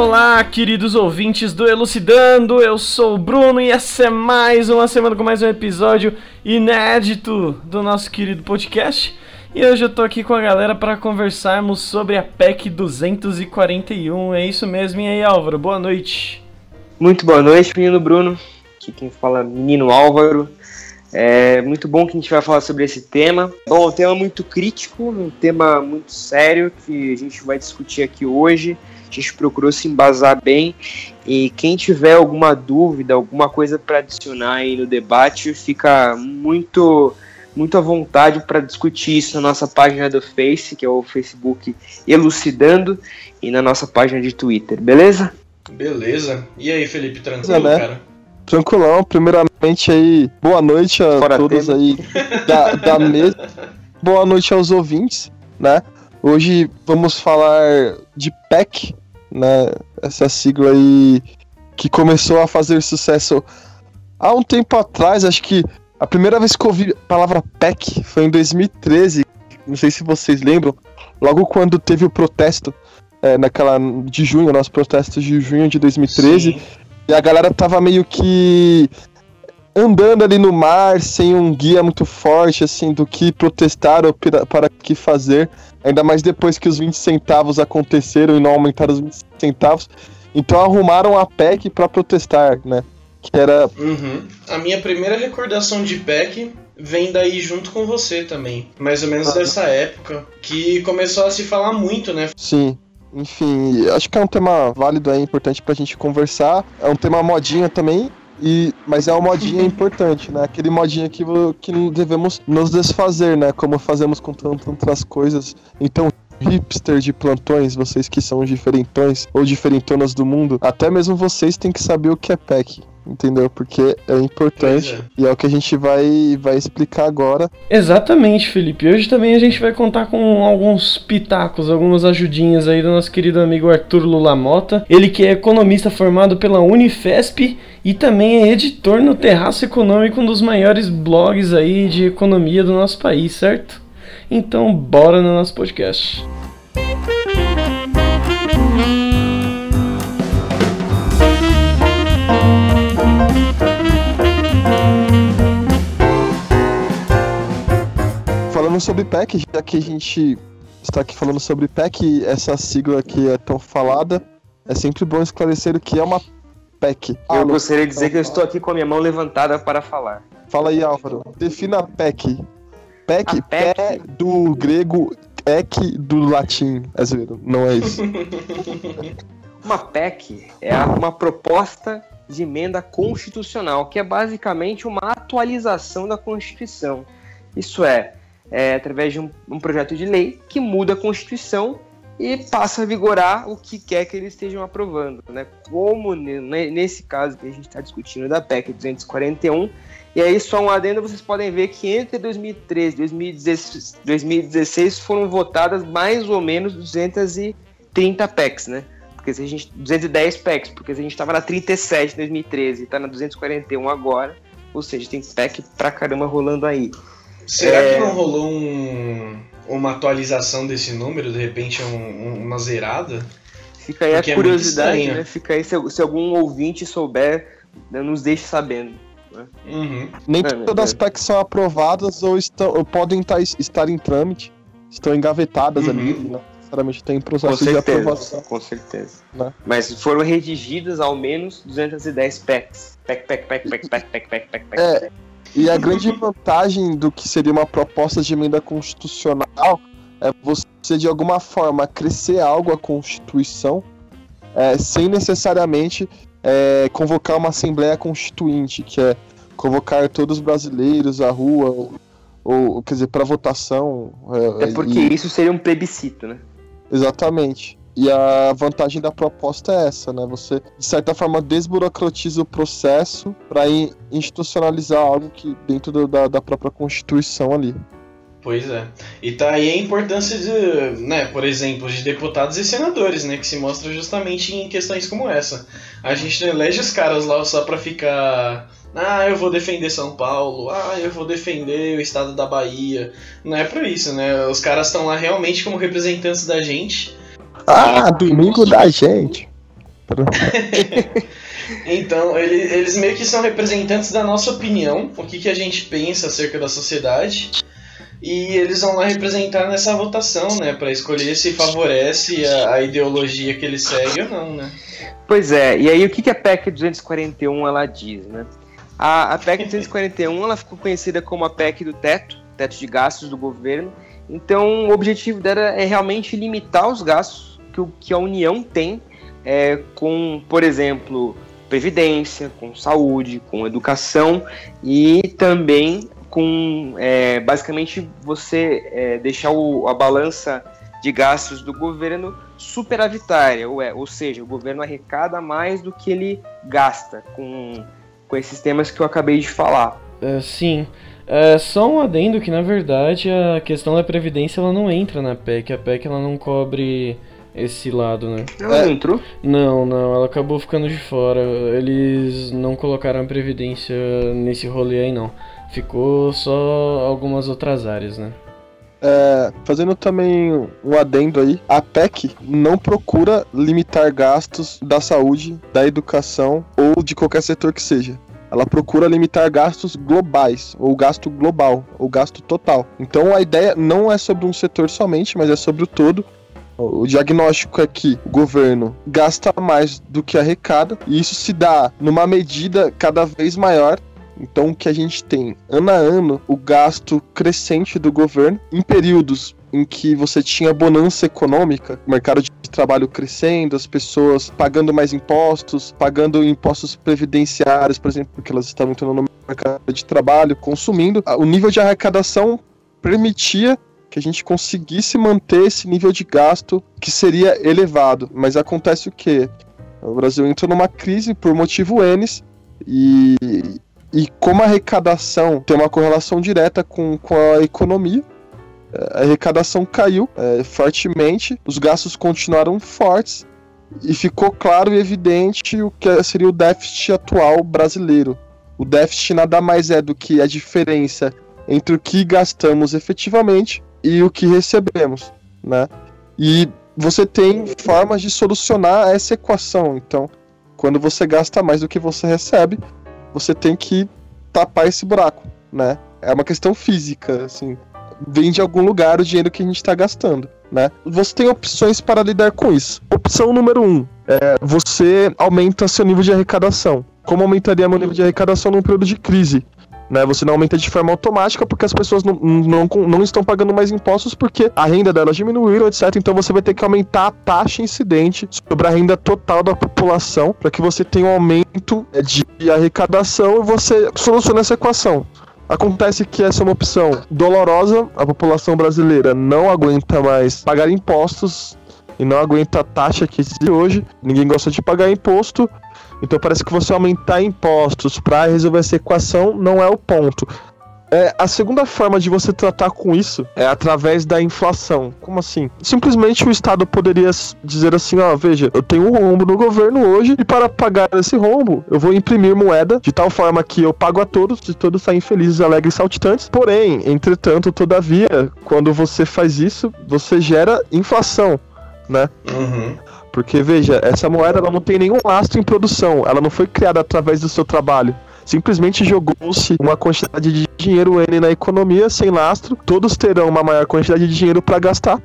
Olá, queridos ouvintes do Elucidando, eu sou o Bruno e essa é mais uma semana com mais um episódio inédito do nosso querido podcast. E hoje eu tô aqui com a galera para conversarmos sobre a PEC 241. É isso mesmo, e aí, Álvaro? Boa noite. Muito boa noite, menino Bruno. Aqui quem fala, menino Álvaro. É muito bom que a gente vai falar sobre esse tema. Bom, um tema muito crítico, um tema muito sério que a gente vai discutir aqui hoje. A gente procurou se embasar bem e quem tiver alguma dúvida, alguma coisa para adicionar aí no debate, fica muito muito à vontade para discutir isso na nossa página do Face, que é o Facebook Elucidando, e na nossa página de Twitter, beleza? Beleza. E aí, Felipe, tranquilo, né? cara? Tranquilão, primeiramente aí, boa noite a Fora todos tema. aí da, da mesa. Boa noite aos ouvintes, né? Hoje vamos falar de PEC, né? Essa sigla aí que começou a fazer sucesso há um tempo atrás, acho que a primeira vez que eu ouvi a palavra PEC foi em 2013, não sei se vocês lembram, logo quando teve o protesto, é, naquela de junho, nosso protesto de junho de 2013, Sim. e a galera tava meio que andando ali no mar, sem um guia muito forte, assim, do que protestar ou para que fazer. Ainda mais depois que os 20 centavos aconteceram e não aumentaram os 20 centavos. Então arrumaram a PEC para protestar, né? Que era. Uhum. A minha primeira recordação de PEC vem daí junto com você também. Mais ou menos Ah. dessa época. Que começou a se falar muito, né? Sim. Enfim, acho que é um tema válido aí, importante pra gente conversar. É um tema modinha também. E, mas é uma modinha importante, né? Aquele modinha que, que não devemos nos desfazer, né? Como fazemos com tantas outras coisas. Então, hipster de plantões, vocês que são diferentões ou diferentonas do mundo, até mesmo vocês têm que saber o que é PEC, entendeu? Porque é importante é. e é o que a gente vai, vai explicar agora. Exatamente, Felipe. Hoje também a gente vai contar com alguns pitacos, algumas ajudinhas aí do nosso querido amigo Arthur Lulamota. Ele que é economista formado pela Unifesp e também é editor no Terraço Econômico, um dos maiores blogs aí de economia do nosso país, certo? Então, bora no nosso podcast. Falando sobre PEC, já que a gente está aqui falando sobre PEC, essa sigla que é tão falada, é sempre bom esclarecer o que é uma PEC. Eu Álvaro, gostaria de dizer que eu estou aqui com a minha mão levantada para falar. Fala aí, Álvaro. Defina a PEC. PEC, A PEC. pé do grego, EC do latim. É zoeira, não é isso. Uma PEC é uma proposta de emenda constitucional, que é basicamente uma atualização da Constituição. Isso é, é através de um, um projeto de lei que muda a Constituição e passa a vigorar o que quer que eles estejam aprovando. Né? Como ne- ne- nesse caso que a gente está discutindo da PEC 241. E aí, só um adendo, vocês podem ver que entre 2013 e 2016, 2016 foram votadas mais ou menos 230 PECs, né? Porque se a gente. 210 PECs, porque se a gente tava na 37 em 2013 e tá na 241 agora, ou seja, tem PEC pra caramba rolando aí. Será É. que não rolou um- uma atualização desse número? De repente, um- um- uma zerada? Fica aí Porque é a muito curiosidade, estranho. né? Fica aí, se, se algum ouvinte souber, né, nos deixe sabendo. Uhum. Nem É, todas as é. PECs são aprovadas ou, estão, ou podem tá- estar em trâmite, estão engavetadas Uhum. ali, né? Sinceramente, tem Com processo de certeza. aprovação. Com certeza. Né? Mas foram redigidas ao menos 210 PECs. PEC, PEC, PEC, PEC, PEC, PEC, PEC, PEC, PEC. É, E a grande vantagem do que seria uma proposta de emenda constitucional é você, de alguma forma, crescer algo a Constituição é, sem necessariamente é, convocar uma Assembleia Constituinte, que é convocar todos os brasileiros à rua, ou, ou, quer dizer, para votação. É porque e- isso seria um plebiscito, né? Exatamente. E a vantagem da proposta é essa, né? Você, de certa forma, desburocratiza o processo para institucionalizar algo que dentro do- da, da própria Constituição ali. Pois é. E tá aí a importância de, né, por exemplo, de deputados e senadores, né, que se mostra justamente em questões como essa. A gente não elege os caras lá só pra ficar, ah, eu vou defender São Paulo, ah, eu vou defender o estado da Bahia. Não é pra isso, né? Os caras estão lá realmente como representantes da gente. Ah, domingo da gente. então, ele, eles meio que são representantes da nossa opinião, o que, que a gente pensa acerca da sociedade. E eles vão lá representar nessa votação, né? Para escolher se favorece a, a, ideologia que ele segue ou não, né? Pois é, e aí o que, que a PEC 241 ela diz, né? A, a PEC 241 ela ficou conhecida como a PEC do teto, teto de gastos do governo. Então, o objetivo dela é realmente limitar os gastos que, que a União tem é, com, por exemplo, previdência, com saúde, com educação e também com é, basicamente você é, deixar o, a balança de gastos do governo superavitária, ou, é, ou seja, o governo arrecada mais do que ele gasta com, com esses temas que eu acabei de falar. Uh, sim. É, só um adendo que na verdade a questão da previdência ela não entra na PEC. A PEC ela não cobre esse lado, né? Ela é. entrou? Não, não, ela acabou ficando de fora. Eles não colocaram a previdência nesse rolê aí não. Ficou só algumas outras áreas, né? É, fazendo também um adendo aí, a PEC não procura limitar gastos da saúde, da educação ou de qualquer setor que seja. Ela procura limitar gastos globais, ou gasto global, ou gasto total. Então a ideia não é sobre um setor somente, mas é sobre o todo. O diagnóstico é que o governo gasta mais do que arrecada, e isso se dá numa medida cada vez maior. Então, o que a gente tem ano a ano, o gasto crescente do governo, em períodos em que você tinha bonança econômica, mercado de trabalho crescendo, as pessoas pagando mais impostos, pagando impostos previdenciários, por exemplo, porque elas estavam entrando no mercado de trabalho, consumindo, o nível de arrecadação permitia que a gente conseguisse manter esse nível de gasto que seria elevado. Mas acontece o quê? O Brasil entrou numa crise por motivo N e e como a arrecadação tem uma correlação direta com, com a economia, é, a arrecadação caiu é, fortemente, os gastos continuaram fortes e ficou claro e evidente o que seria o déficit atual brasileiro. O déficit nada mais é do que a diferença entre o que gastamos efetivamente e o que recebemos, né? E você tem formas de solucionar essa equação. Então, quando você gasta mais do que você recebe, você tem que tapar esse buraco, né? É uma questão física, assim. Vem de algum lugar o dinheiro que a gente está gastando, né? Você tem opções para lidar com isso. Opção número um, é, você aumenta seu nível de arrecadação. Como aumentaria meu nível de arrecadação num período de crise? Né, você não aumenta de forma automática porque as pessoas não, não, não estão pagando mais impostos porque a renda delas diminuiu, etc. Então você vai ter que aumentar a taxa incidente sobre a renda total da população para que você tenha um aumento de arrecadação e você solucione essa equação. Acontece que essa é uma opção dolorosa, a população brasileira não aguenta mais pagar impostos e não aguenta a taxa que existe hoje. Ninguém gosta de pagar imposto, então parece que você aumentar impostos para resolver essa equação não é o ponto. É, a segunda forma de você tratar com isso é através da inflação. Como assim? Simplesmente o Estado poderia dizer assim: ó, veja, eu tenho um rombo no governo hoje e para pagar esse rombo eu vou imprimir moeda de tal forma que eu pago a todos e todos saem felizes, alegres, saltitantes. Porém, entretanto, todavia, quando você faz isso, você gera inflação, né? Uhum. Porque, veja, essa moeda ela não tem nenhum lastro em produção, ela não foi criada através do seu trabalho. Simplesmente jogou-se uma quantidade de dinheiro N na economia sem lastro, todos terão uma maior quantidade de dinheiro para gastar,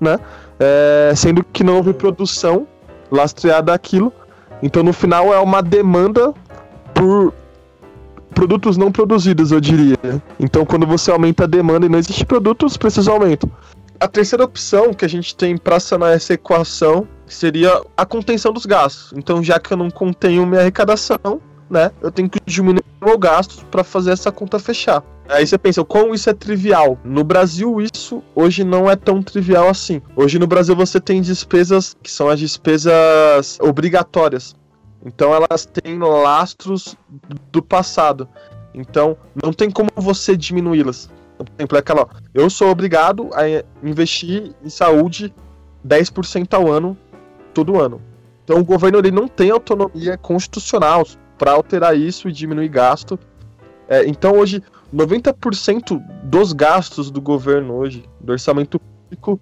né? É, sendo que não houve produção lastreada aquilo. Então, no final, é uma demanda por produtos não produzidos, eu diria. Então, quando você aumenta a demanda e não existe produto, os preços aumentam. A terceira opção que a gente tem para sanar essa equação seria a contenção dos gastos. Então, já que eu não contenho minha arrecadação, né, eu tenho que diminuir meu gasto para fazer essa conta fechar. Aí você pensa, como isso é trivial? No Brasil, isso hoje não é tão trivial assim. Hoje no Brasil você tem despesas que são as despesas obrigatórias. Então elas têm lastros do passado. Então não tem como você diminuí-las. Por exemplo, é aquela, ó, eu sou obrigado a investir em saúde 10% ao ano todo ano. Então o governo ele não tem autonomia constitucional para alterar isso e diminuir gasto. É, então hoje 90% dos gastos do governo hoje, do orçamento público,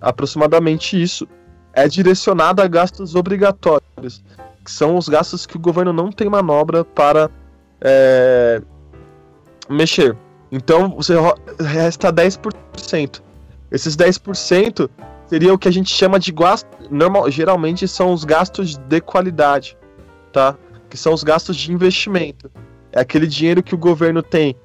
aproximadamente isso, é direcionado a gastos obrigatórios. que são os gastos que o governo não tem manobra para é, mexer. Então você resta 10%. Esses 10% seria o que a gente chama de gasto. Normal, geralmente são os gastos de qualidade, tá? Que são os gastos de investimento. É aquele dinheiro que o governo tem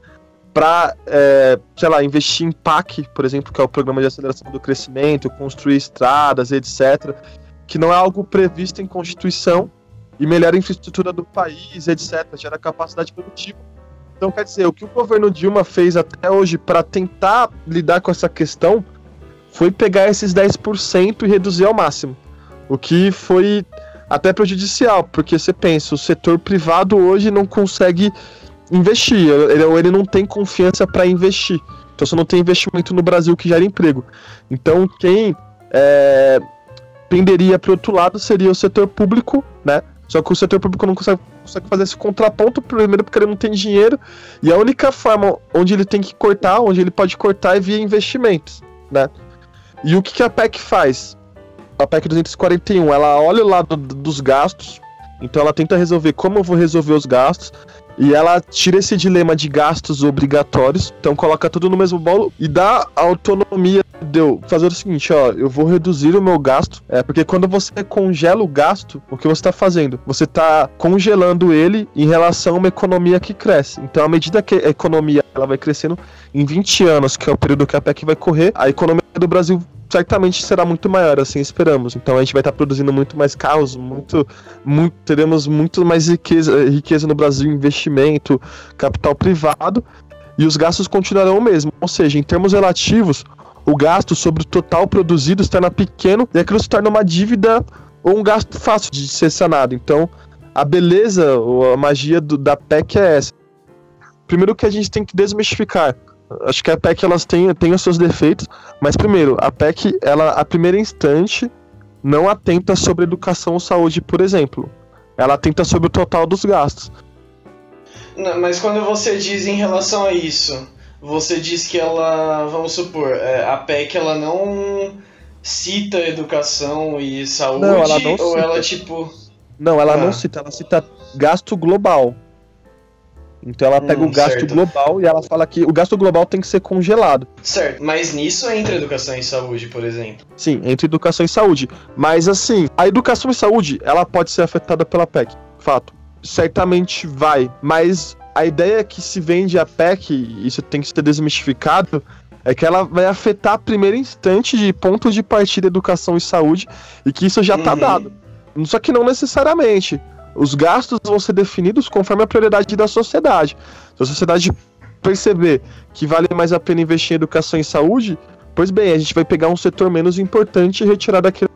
para, é, sei lá, investir em PAC, por exemplo, que é o Programa de Aceleração do Crescimento, construir estradas, etc., que não é algo previsto em Constituição e melhora a infraestrutura do país, etc., gera capacidade produtiva. Então, quer dizer, o que o governo Dilma fez até hoje para tentar lidar com essa questão foi pegar esses 10% e reduzir ao máximo. O que foi até prejudicial, porque você pensa, o setor privado hoje não consegue investir, ele, ele não tem confiança para investir. Então você não tem investimento no Brasil que gera emprego. Então quem é, penderia para outro lado seria o setor público, né? Só que o setor público não consegue, consegue, fazer esse contraponto, primeiro porque ele não tem dinheiro, e a única forma onde ele tem que cortar, onde ele pode cortar é via investimentos, né? E o que, que a PEC faz? A PEC 241, ela olha o lado dos gastos, então ela tenta resolver como eu vou resolver os gastos, e ela tira esse dilema de gastos obrigatórios, então coloca tudo no mesmo bolo e dá autonomia de eu fazer o seguinte, ó, eu vou reduzir o meu gasto, é porque quando você congela o gasto, o que você está fazendo? Você está congelando ele em relação a uma economia que cresce. Então, à medida que a economia ela vai crescendo, em 20 anos, que é o período que a PEC vai correr, a economia do Brasil certamente será muito maior, assim esperamos. Então a gente vai estar produzindo muito mais carros, muito, muito teremos muito mais riqueza, riqueza no Brasil, investimento, capital privado, e os gastos continuarão o mesmo. Ou seja, em termos relativos, o gasto sobre o total produzido se torna pequeno e aquilo se torna uma dívida ou um gasto fácil de ser sanado. Então, a beleza ou a magia do, da PEC é essa. Primeiro que a gente tem que desmistificar acho que a PEC elas têm, têm os seus defeitos, mas primeiro, a PEC, ela, a primeira instante, não atenta sobre educação ou saúde, por exemplo. Ela atenta sobre o total dos gastos. Não, mas quando você diz em relação a isso, você diz que ela, vamos supor, é, a PEC ela não cita educação e saúde, não, ela não ou cita. ela tipo. Não, ela ah. não cita, ela cita gasto global. Então ela pega hum, o gasto certo. global e ela fala que o gasto global tem que ser congelado. Certo, mas nisso entra educação e saúde, por exemplo. Sim, entra educação e saúde. Mas assim, a educação e saúde, ela pode ser afetada pela PEC, fato. Certamente vai, mas a ideia que se vende a PEC, e isso tem que ser desmistificado, é que ela vai afetar a primeiro instante de ponto de partida educação e saúde, e que isso já está uhum. dado. Só que não necessariamente. Os gastos vão ser definidos conforme a prioridade da sociedade. Se a sociedade perceber que vale mais a pena investir em educação e saúde, pois bem, a gente vai pegar um setor menos importante e retirar daquele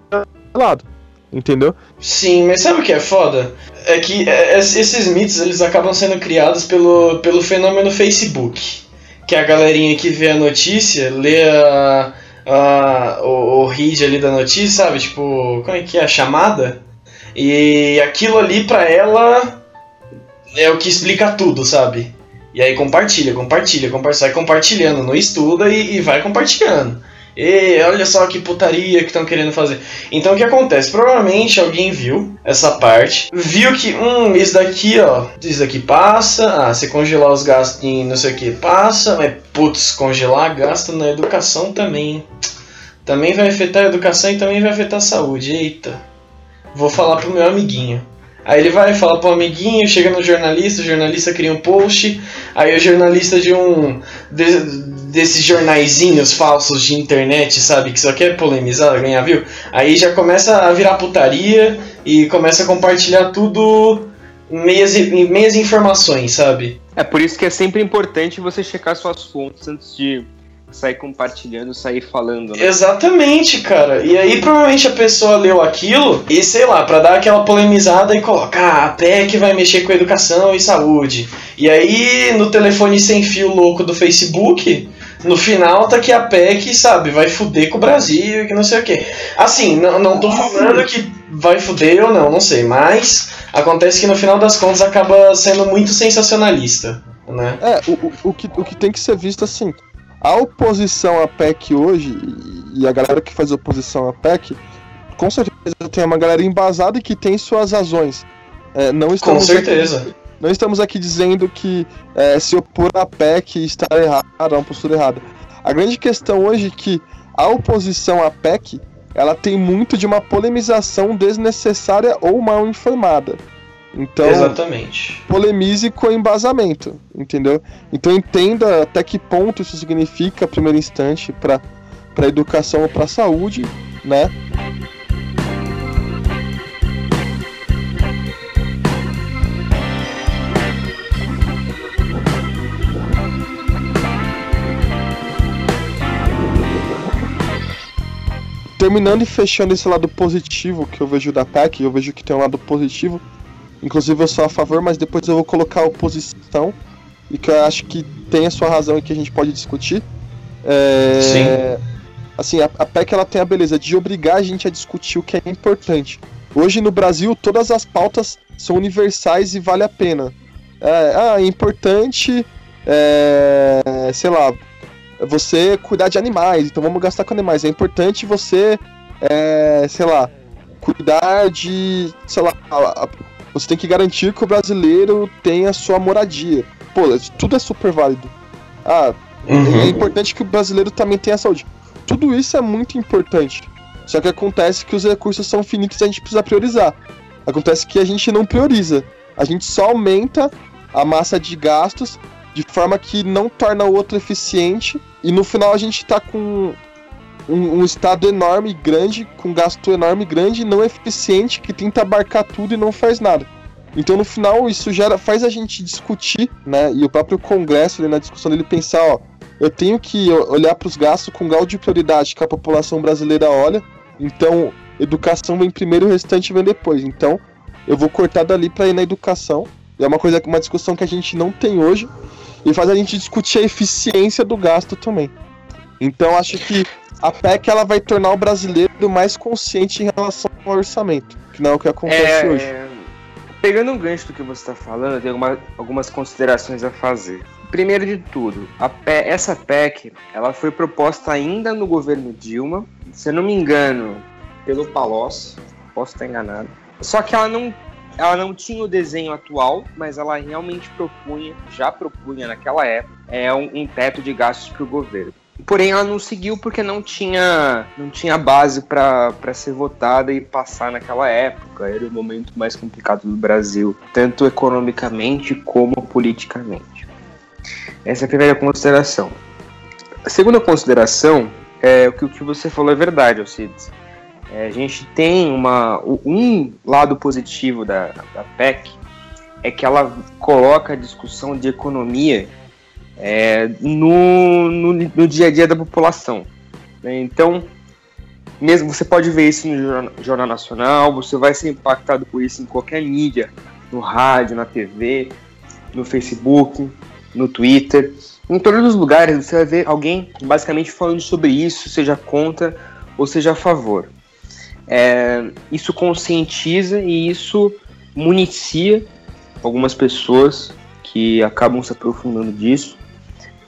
lado. Entendeu? Sim, mas sabe o que é foda? É que é, é, esses mitos eles acabam sendo criados pelo, pelo fenômeno Facebook. Que a galerinha que vê a notícia, lê a, a, o, o read ali da notícia, sabe? Tipo, como é que é? A chamada? E aquilo ali pra ela é o que explica tudo, sabe? E aí compartilha, compartilha, compartilha, compartilhando, não estuda e, e vai compartilhando. E olha só que putaria que estão querendo fazer. Então o que acontece? Provavelmente alguém viu essa parte, viu que, hum, isso daqui, ó, isso daqui passa, ah, se congelar os gastos em não sei o que passa, mas putz, congelar gasto na educação também. Também vai afetar a educação e também vai afetar a saúde. Eita vou falar pro meu amiguinho. Aí ele vai falar pro amiguinho, chega no jornalista, o jornalista cria um post, aí o jornalista de um desses jornaizinhos falsos de internet, sabe, que só quer polemizar, ganhar viu? Aí já começa a virar putaria e começa a compartilhar tudo meias, meias informações, sabe? É por isso que é sempre importante você checar suas fontes antes de sair compartilhando, sair falando. Né? Exatamente, cara. E aí provavelmente a pessoa leu aquilo e sei lá, para dar aquela polemizada e colocar ah, a PEC vai mexer com educação e saúde. E aí no telefone sem fio louco do Facebook, no final tá que a PEC, sabe, vai fuder com o Brasil e que não sei o que. Assim, não, não tô falando que vai fuder ou não, não sei, mas acontece que no final das contas acaba sendo muito sensacionalista. Né? É, o, o, que, o que tem que ser visto assim, a oposição à PEC hoje, e a galera que faz oposição à PEC, com certeza tem uma galera embasada e que tem suas razões. É, não Com estamos certeza. Aqui, não estamos aqui dizendo que é, se opor à PEC está errado, é uma postura errada. A grande questão hoje é que a oposição à PEC ela tem muito de uma polemização desnecessária ou mal informada. Então, Exatamente. polemize com embasamento, entendeu? Então entenda até que ponto isso significa, primeiro instante, para a educação ou para a saúde, né? Terminando e fechando esse lado positivo que eu vejo da PEC, eu vejo que tem um lado positivo, Inclusive eu sou a favor, mas depois eu vou colocar a oposição e que eu acho que tem a sua razão e que a gente pode discutir. É... Sim. Assim, a, a PEC ela tem a beleza de obrigar a gente a discutir o que é importante. Hoje no Brasil todas as pautas são universais e vale a pena. É, ah, é importante, é, sei lá, você cuidar de animais, então vamos gastar com animais. É importante você, é, sei lá, cuidar de, sei lá, você tem que garantir que o brasileiro tenha sua moradia. Pô, tudo é super válido. Ah, uhum. é importante que o brasileiro também tenha saúde. Tudo isso é muito importante. Só que acontece que os recursos são finitos e a gente precisa priorizar. Acontece que a gente não prioriza. A gente só aumenta a massa de gastos de forma que não torna o outro eficiente. E no final a gente tá com um, um, estado enorme, grande, com gasto enorme, grande, não eficiente, que tenta abarcar tudo e não faz nada. Então, no final, isso gera, faz a gente discutir, né? E o próprio Congresso, ali, na discussão dele, pensar, ó, eu tenho que olhar para os gastos com grau de prioridade que a população brasileira olha. Então, educação vem primeiro, o restante vem depois. Então, eu vou cortar dali para ir na educação. É uma coisa, uma discussão que a gente não tem hoje e faz a gente discutir a eficiência do gasto também. Então, acho que a PEC ela vai tornar o brasileiro mais consciente em relação ao orçamento, que não é o que acontece é, hoje. Pegando um gancho do que você está falando, eu tenho alguma, algumas considerações a fazer. Primeiro de tudo, PEC, essa PEC ela foi proposta ainda no governo Dilma, se eu não me engano, pelo Palocci, posso estar enganado. Só que ela não, ela não tinha o desenho atual, mas ela realmente propunha, já propunha naquela época, é um, um teto de gastos para o governo. Porém, ela não seguiu porque não tinha, não tinha base para ser votada e passar naquela época. Era o momento mais complicado do Brasil, tanto economicamente como politicamente. Essa é a primeira consideração. A segunda consideração é o que, o que você falou é verdade, Alcides. É, a gente tem uma, um lado positivo da, da PEC é que ela coloca a discussão de economia é, no, no, no, dia a dia da população. Né? Então, mesmo você pode ver isso no Jornal, Jornal Nacional, você vai ser impactado por isso em qualquer mídia, no rádio, na TV, no Facebook, no Twitter. Em todos os lugares você vai ver alguém basicamente falando sobre isso, seja contra ou seja a favor. É, isso conscientiza e isso municia algumas pessoas que acabam se aprofundando disso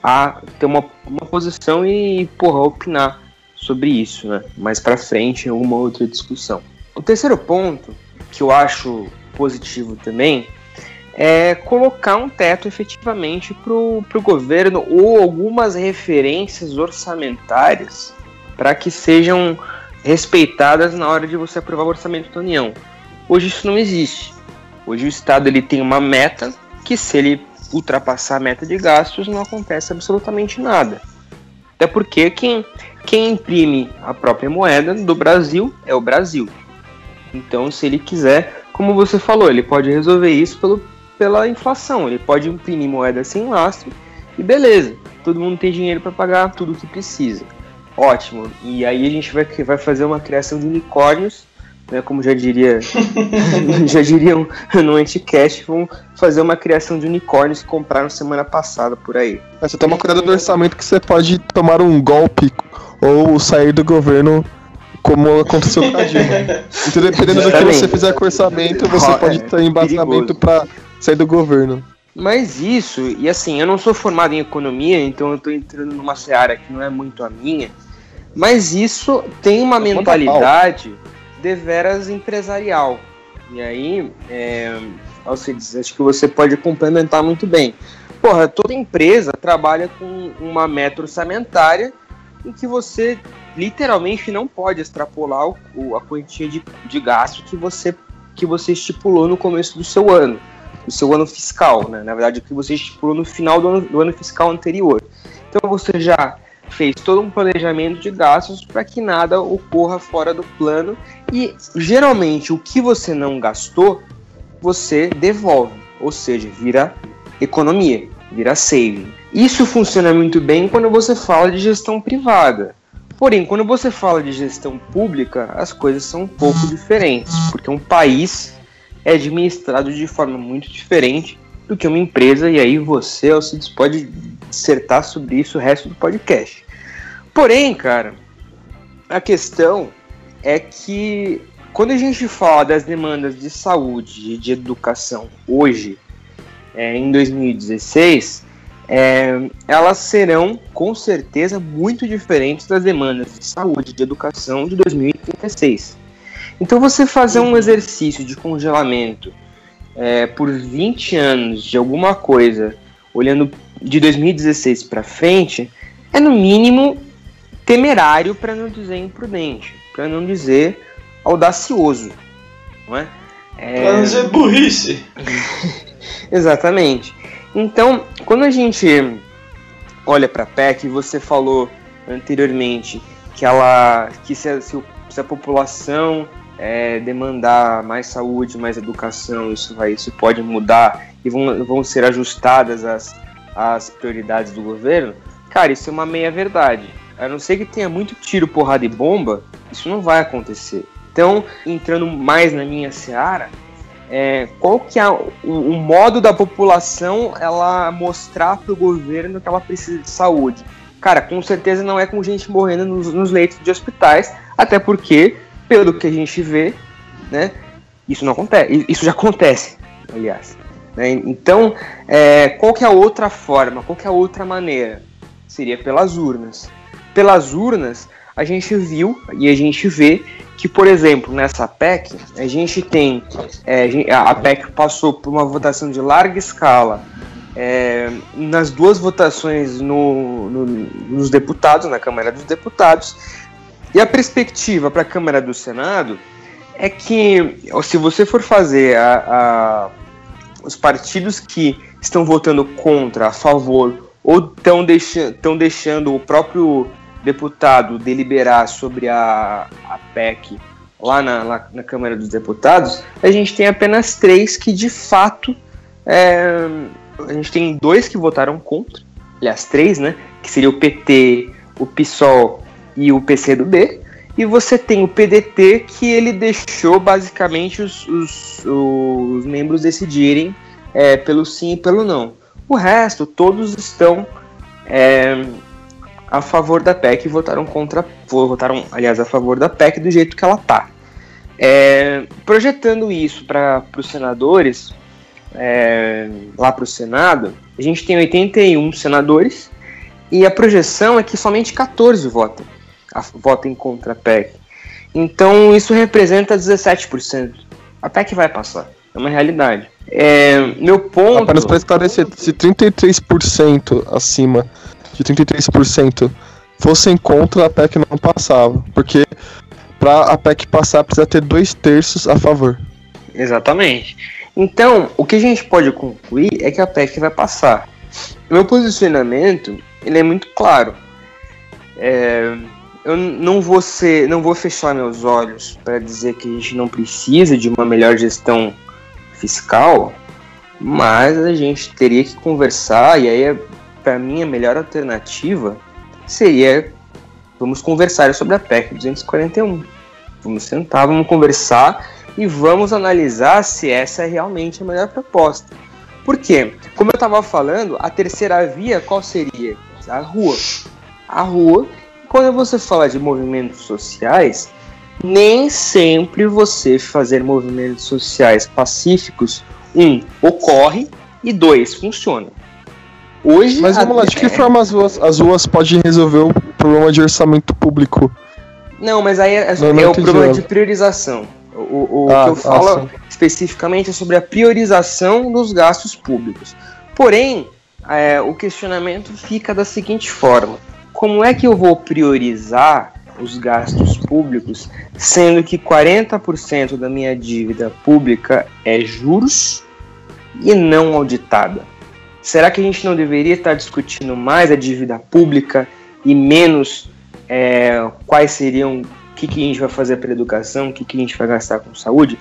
a ter uma, uma posição e, porra, opinar sobre isso, né? Mais para frente em alguma outra discussão. O terceiro ponto que eu acho positivo também é colocar um teto efetivamente para o governo ou algumas referências orçamentárias para que sejam respeitadas na hora de você aprovar o orçamento da União. Hoje isso não existe. Hoje o Estado ele tem uma meta que se ele ultrapassar a meta de gastos, não acontece absolutamente nada. Até porque quem, quem imprime a própria moeda do Brasil é o Brasil. Então, se ele quiser, como você falou, ele pode resolver isso pelo, pela inflação. Ele pode imprimir moeda sem lastro e beleza. Todo mundo tem dinheiro para pagar tudo o que precisa. Ótimo. E aí a gente vai, vai fazer uma criação de unicórnios né, como já diria, já diriam no Anticast, vão fazer uma criação de unicórnios que compraram semana passada por aí. É, você toma cuidado do orçamento que você pode tomar um golpe ou sair do governo como aconteceu com a Dilma. Então, dependendo do que você fizer com o orçamento, você pode é, ter embasamento para sair do governo. Mas isso, e assim, eu não sou formado em economia, então eu tô entrando numa seara que não é muito a minha, mas isso tem uma mentalidade deveras empresarial. E aí, é, Alcides, acho que você pode complementar muito bem. Porra, toda empresa trabalha com uma meta orçamentária em que você literalmente não pode extrapolar o, a quantia de, de gasto que você, que você estipulou no começo do seu ano, do seu ano fiscal, né? Na verdade, o que você estipulou no final do ano, do ano fiscal anterior. Então você já fez todo um planejamento de gastos para que nada ocorra fora do plano e geralmente o que você não gastou você devolve, ou seja, vira economia, vira saving. Isso funciona muito bem quando você fala de gestão privada. Porém, quando você fala de gestão pública, as coisas são um pouco diferentes, porque um país é administrado de forma muito diferente do que uma empresa, e aí você, Alcides, pode dissertar sobre isso o resto do podcast. Porém, cara, a questão é que quando a gente fala das demandas de saúde e de educação hoje, é, em 2016, é, elas serão com certeza muito diferentes das demandas de saúde e de educação de 2036. Então, você fazer um exercício de congelamento é, por 20 anos de alguma coisa, olhando de 2016 para frente, é no mínimo temerário, para não dizer imprudente, para não dizer audacioso, não é? é... Para não dizer burrice. Exatamente. Então, quando a gente olha para a PEC, você falou anteriormente que ela, que se a, se a população é, demandar mais saúde, mais educação, isso vai, isso pode mudar e vão, vão ser ajustadas as, as prioridades do governo. Cara, isso é uma meia verdade. A não ser que tenha muito tiro, porrada e bomba, isso não vai acontecer. Então, entrando mais na minha seara, é, qual que é o, o, modo da população ela mostrar para o governo que ela precisa de saúde? Cara, com certeza não é com gente morrendo nos, nos, leitos de hospitais, até porque, pelo que a gente vê, né, isso não acontece, isso já acontece, aliás. Né? Então, é, qual que é a outra forma, qual que é a outra maneira? Seria pelas urnas. Pelas urnas, a gente viu e a gente vê que, por exemplo, nessa PEC, a gente tem. É, a PEC passou por uma votação de larga escala é, nas duas votações no, no, nos deputados, na Câmara dos Deputados, e a perspectiva para a Câmara do Senado é que, se você for fazer a, os partidos que estão votando contra, a favor, ou estão deixa, deixando o próprio deputado deliberar sobre a, a PEC lá na, lá na Câmara dos Deputados, a gente tem apenas três que de fato. É, a gente tem dois que votaram contra, aliás, três, né? Que seria o PT, o PSOL e o PCdoB. E você tem o PDT que ele deixou basicamente os, os, os membros decidirem é, pelo sim e pelo não. O resto, todos estão é, a favor da PEC e votaram contra, votaram, aliás, a favor da PEC do jeito que ela tá. É, projetando isso para os senadores, é, lá para o Senado, a gente tem 81 senadores e a projeção é que somente 14 votam, a, votem contra a PEC. Então isso representa 17%. A PEC vai passar, é uma realidade. É, meu ponto. Apenas para esclarecer, se 33% acima de 33% fossem contra, a PEC não passava. Porque para a PEC passar, precisa ter dois terços a favor. Exatamente. Então, o que a gente pode concluir é que a PEC vai passar. Meu posicionamento ele é muito claro. É, eu não vou ser, não vou fechar meus olhos para dizer que a gente não precisa de uma melhor gestão fiscal, mas a gente teria que conversar e aí é para mim, a melhor alternativa seria vamos conversar sobre a PEC 241. Vamos sentar, vamos conversar e vamos analisar se essa é realmente a melhor proposta. Por quê? Como eu estava falando, a terceira via qual seria? A rua. A rua, quando você fala de movimentos sociais, nem sempre você fazer movimentos sociais pacíficos, um, ocorre e dois, funciona. Hoje. Mas vamos lá, de que forma as ruas, as ruas podem resolver o problema de orçamento público Não, mas aí é, não é o problema de priorização. O, o Ah, que eu ah, falo sim. especificamente é sobre a priorização dos gastos públicos. Porém, é, o questionamento fica da seguinte forma: como é que eu vou priorizar os gastos públicos, sendo que 40% da minha dívida pública é juros e não auditada? Será que a gente não deveria estar discutindo mais a dívida pública e menos é, quais seriam o que, que a gente vai fazer para educação, o que, que a gente vai gastar com saúde?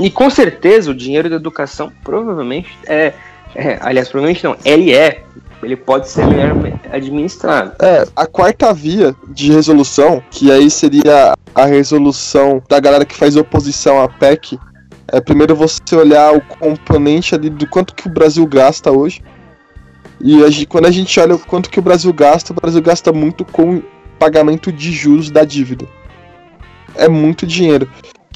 E com certeza o dinheiro da educação provavelmente é, é, aliás, provavelmente não, ele é, ele pode ser melhor administrado. É, a quarta via de resolução, que aí seria a resolução da galera que faz oposição à PEC, é primeiro você olhar o componente ali do quanto que o Brasil gasta hoje. E a gente- quando a gente olha o quanto que o Brasil gasta, o Brasil gasta muito com pagamento de juros da dívida. É muito dinheiro.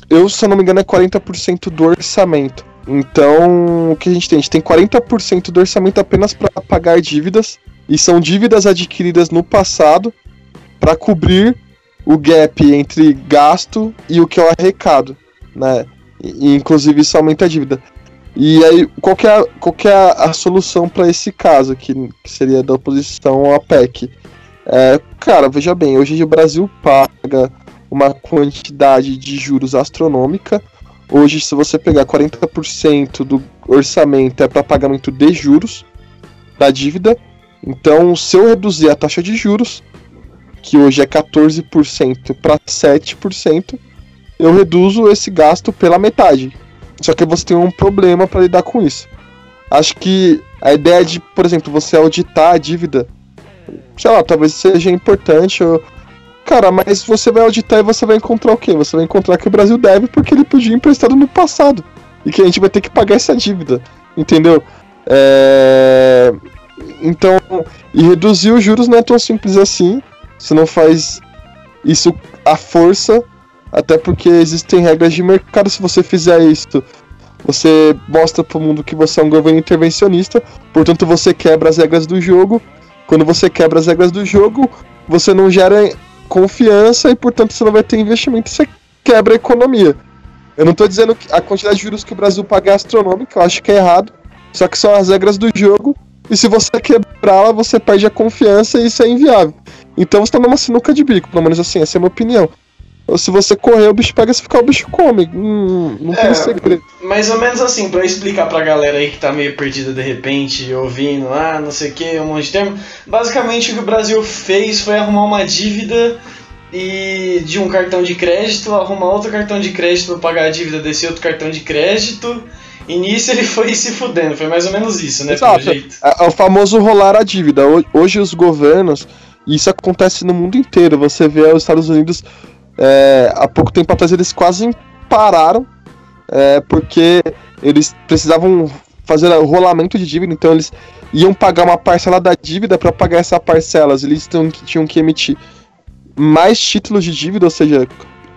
Eu, se eu não me engano, é 40% do orçamento. Então, o que a gente tem? A gente tem 40% do orçamento apenas para pagar dívidas e são dívidas adquiridas no passado para cobrir o gap entre gasto e o que eu arrecado, né? E, inclusive isso aumenta a dívida. E aí, qual que é a, qual que é a, a solução para esse caso, que, que seria da oposição à PEC? É, cara, veja bem, hoje o Brasil paga uma quantidade de juros astronômica. Hoje, se você pegar 40% do orçamento é para pagamento de juros da dívida, então, se eu reduzir a taxa de juros, que hoje é 14% para 7%, eu reduzo esse gasto pela metade. Só que você tem um problema para lidar com isso. Acho que a ideia de, por exemplo, você auditar a dívida, sei lá, talvez seja importante. Cara, mas você vai auditar e você vai encontrar o quê? Você vai encontrar que o Brasil deve porque ele podia emprestado no passado. E que a gente vai ter que pagar essa dívida. Entendeu? É... Então, e reduzir os juros não é tão simples assim. Você não faz isso à força, até porque existem regras de mercado. Se você fizer isso, você mostra para o mundo que você é um governo intervencionista, portanto, você quebra as regras do jogo. Quando você quebra as regras do jogo, você não gera confiança e, portanto, você não vai ter investimento. Você quebra a economia. Eu não estou dizendo que a quantidade de juros que o Brasil paga é astronômica, eu acho que é errado. Só que são as regras do jogo e se você quebrá-la, você perde a confiança e isso é inviável. Então você tá numa sinuca de bico, pelo menos assim, essa é a minha opinião. Ou se você correr, o bicho pega, se ficar, o bicho come. Hum, não tem É, segredo. Mais ou menos assim, pra explicar pra galera aí que tá meio perdida de repente, ouvindo, ah, não sei o que, um monte de termo. Basicamente o que o Brasil fez foi arrumar uma dívida e de um cartão de crédito, arrumar outro cartão de crédito pra pagar a dívida desse outro cartão de crédito. E nisso ele foi se fudendo, foi mais ou menos isso, né? Exato. É, é o famoso rolar a dívida. Ho- Hoje os governos, isso acontece no mundo inteiro, você vê os Estados Unidos, é, há pouco tempo atrás eles quase pararam, é, porque eles precisavam fazer o rolamento de dívida, então eles iam pagar uma parcela da dívida para pagar essa parcela, eles tinham que, tinham que emitir mais títulos de dívida, ou seja,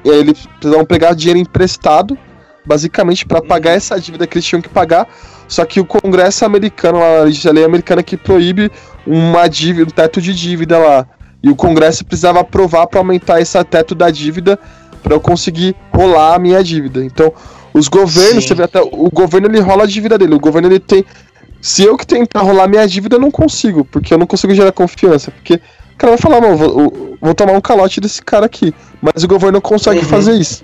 eles precisavam pegar dinheiro emprestado, basicamente para pagar essa dívida que eles tinham que pagar, só que o Congresso americano, a lei americana que proíbe uma dívida, um teto de dívida lá. E o Congresso precisava aprovar para aumentar esse teto da dívida para eu conseguir rolar a minha dívida. Então, os governos, Sim. você vê até o governo ele rola a dívida dele. O governo ele tem se eu que tentar rolar minha dívida, eu não consigo, porque eu não consigo gerar confiança, porque o cara vai falar, mano, vou, vou tomar um calote desse cara aqui, mas o governo consegue Uhum. fazer isso.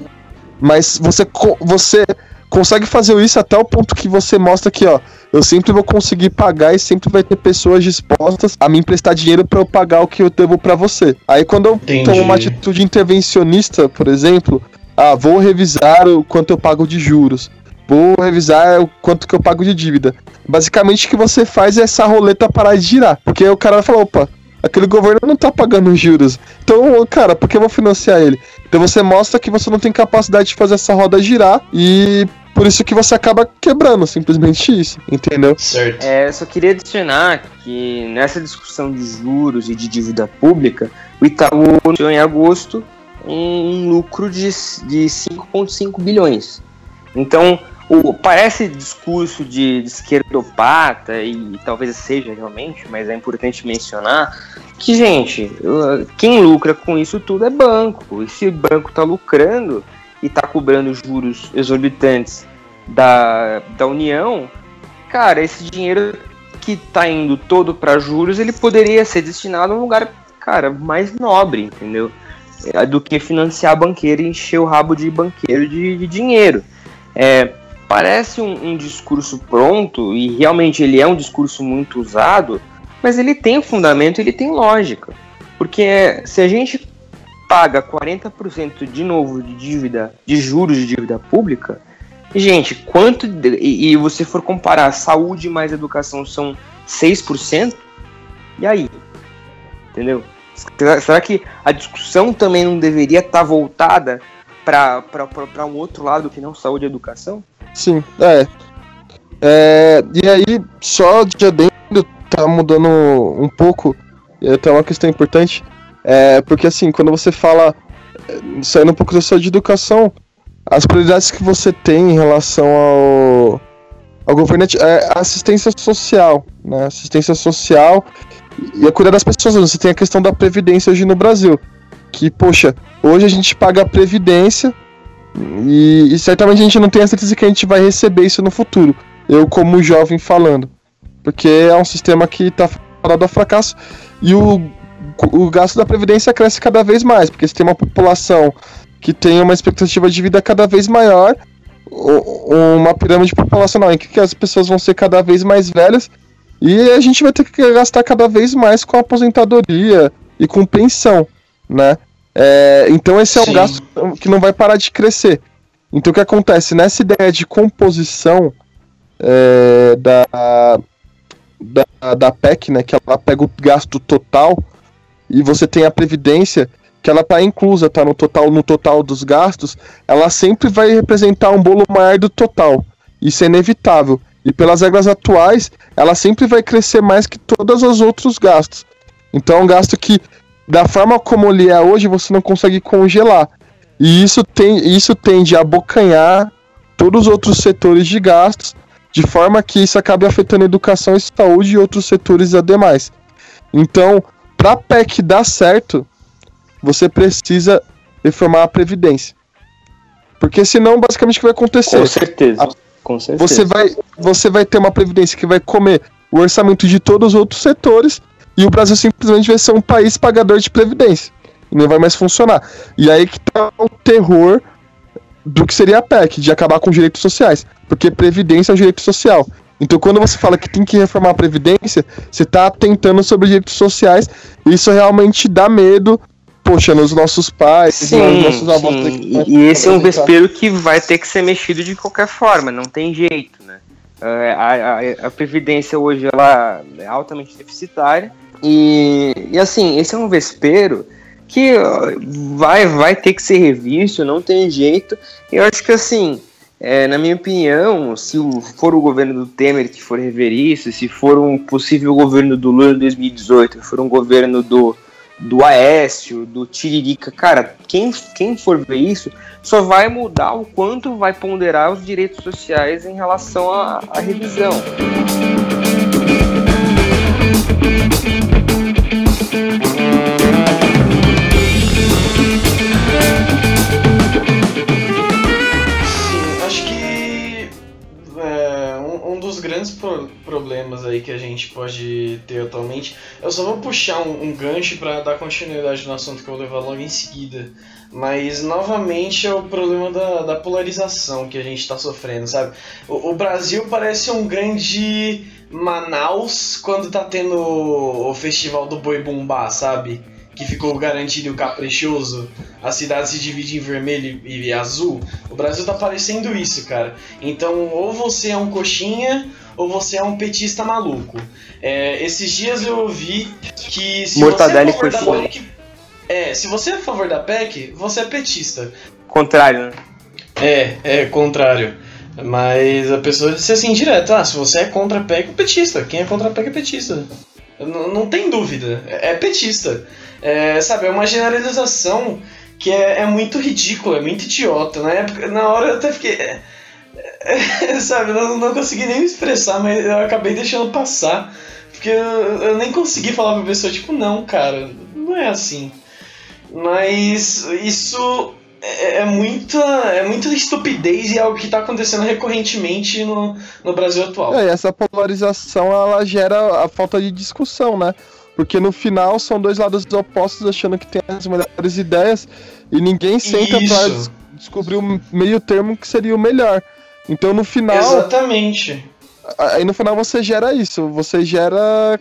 Mas você, você consegue fazer isso até o ponto que você mostra que, ó, eu sempre vou conseguir pagar e sempre vai ter pessoas dispostas a me emprestar dinheiro pra eu pagar o que eu devo pra você. Aí quando eu Entendi. tomo uma atitude intervencionista, por exemplo, ah, vou revisar o quanto eu pago de juros. Vou revisar o quanto que eu pago de dívida. Basicamente o que você faz é essa roleta parar de girar. Porque o cara vai falar, opa, aquele governo não tá pagando juros. Então, cara, por que eu vou financiar ele? Então você mostra que você não tem capacidade de fazer essa roda girar e por isso que você acaba quebrando, simplesmente isso, entendeu? Certo. É, só queria adicionar que nessa discussão de juros e de dívida pública, o Itaú anunciou em agosto um lucro de, de 5,5 bilhões. Então, o, parece discurso de, de esquerdopata, e talvez seja realmente, mas é importante mencionar que, gente, quem lucra com isso tudo é banco. E se o banco está lucrando e está cobrando juros exorbitantes da, da União, cara, esse dinheiro que está indo todo para juros, ele poderia ser destinado a um lugar, cara, mais nobre, entendeu? É, do que financiar banqueiro e encher o rabo de banqueiro de, de dinheiro. É, parece um, um, discurso pronto, e realmente ele é um discurso muito usado, mas ele tem fundamento, ele tem lógica. Porque se a gente paga 40% de novo de dívida, de juros de dívida pública, gente, quanto. E, e você for comparar saúde mais educação são 6%, e aí? Entendeu? Será que a discussão também não deveria estar tá voltada para um outro lado que não saúde e educação? Sim, é. é e aí, só de adendo, tá mudando um pouco, até uma questão importante, é, porque assim, quando você fala, é, saindo um pouco da sua de educação, as prioridades que você tem em relação ao, ao governo é assistência social, né? Assistência social e a cuidar das pessoas. Você tem a questão da previdência hoje no Brasil, que poxa, hoje a gente paga a previdência e, e, certamente a gente não tem a certeza que a gente vai receber isso no futuro. Eu, como jovem, falando. Porque é um sistema que está parado a fracasso e o, o gasto da Previdência cresce cada vez mais. Porque se tem uma população que tem uma expectativa de vida cada vez maior, uma pirâmide populacional em que as pessoas vão ser cada vez mais velhas e a gente vai ter que gastar cada vez mais com aposentadoria e com pensão, né? É, então esse é um Sim. gasto que não vai parar de crescer. Então o que acontece? Nessa ideia de composição é, da, da, da PEC, né, que ela pega o gasto total e você tem a previdência que ela está inclusa, tá no total no total dos gastos, ela sempre vai representar um bolo maior do total. Isso é inevitável. E pelas regras atuais, ela sempre vai crescer mais que todos os outros gastos. Então é um gasto que da forma como ele é hoje, você não consegue congelar. E isso, tem, isso tende a abocanhar todos os outros setores de gastos, de forma que isso acabe afetando educação e saúde e outros setores ademais. Então, para a PEC dar certo, você precisa reformar a Previdência. Porque senão, basicamente, o que vai acontecer? Com certeza. A, com certeza. Você vai, você vai ter uma Previdência que vai comer o orçamento de todos os outros setores e o Brasil simplesmente vai ser um país pagador de previdência. E não vai mais funcionar. E aí que tá o terror do que seria a PEC, de acabar com os direitos sociais. Porque previdência é um direito social. Então, quando você fala que tem que reformar a Previdência, você está atentando sobre direitos sociais. E isso realmente dá medo, poxa, nos nossos pais, sim, nos nossos avós. Sim. E, e esse é um vespeiro que vai ter que ser mexido de qualquer forma, não tem jeito, né? É, a, a, a, Previdência hoje ela é altamente deficitária. E, e assim, esse é um vespeiro que vai, vai ter que ser revisto, não tem jeito. Eu acho que assim, é, na minha opinião, se for o governo do Temer que for rever isso, se for um possível governo do Lula em 2018, se for um governo do, do Aécio, do Tiririca, cara, quem, quem for ver isso só vai mudar o quanto vai ponderar os direitos sociais em relação à, à revisão. Grandes pro problemas aí que a gente pode ter atualmente. Eu só vou puxar um, um gancho para dar continuidade no assunto que eu vou levar logo em seguida. Mas novamente é o problema da, da polarização que a gente está sofrendo, sabe? O, o, Brasil parece um grande Manaus quando tá tendo o, festival do Boi Bumbá, sabe? Que ficou garantido o caprichoso, a cidade se divide em vermelho e azul. O Brasil tá parecendo isso, cara. Então, ou você é um coxinha, ou você é um petista maluco. É, esses dias eu ouvi que se Mortadela você é a favor da PEC, é, se você é a favor da PEC, você é petista. Contrário, né? É, é contrário. Mas a pessoa disse assim direto, ah, se você é contra a PEC, é petista. Quem é contra a PEC é petista. N não tem dúvida, é, é petista. É, sabe, é uma generalização que é, é, muito ridícula, é muito idiota. Na, época, na hora eu até fiquei. É, sabe, eu não consegui nem me expressar, mas eu acabei deixando passar. Porque eu, eu nem consegui falar pra pessoa, tipo, não, cara, não é assim. Mas isso é, é, muita, é muita estupidez e é algo que está acontecendo recorrentemente no, no Brasil atual. É, essa polarização ela gera a falta de discussão, né? Porque no final são dois lados opostos achando que tem as melhores ideias e ninguém senta para des descobrir o meio termo que seria o melhor. Então no final. Exatamente. Aí no final você gera isso, você gera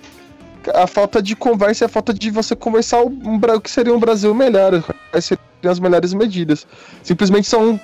a falta de conversa e a falta de você conversar o, o que seria um Brasil melhor, quais seriam as melhores medidas. Simplesmente são,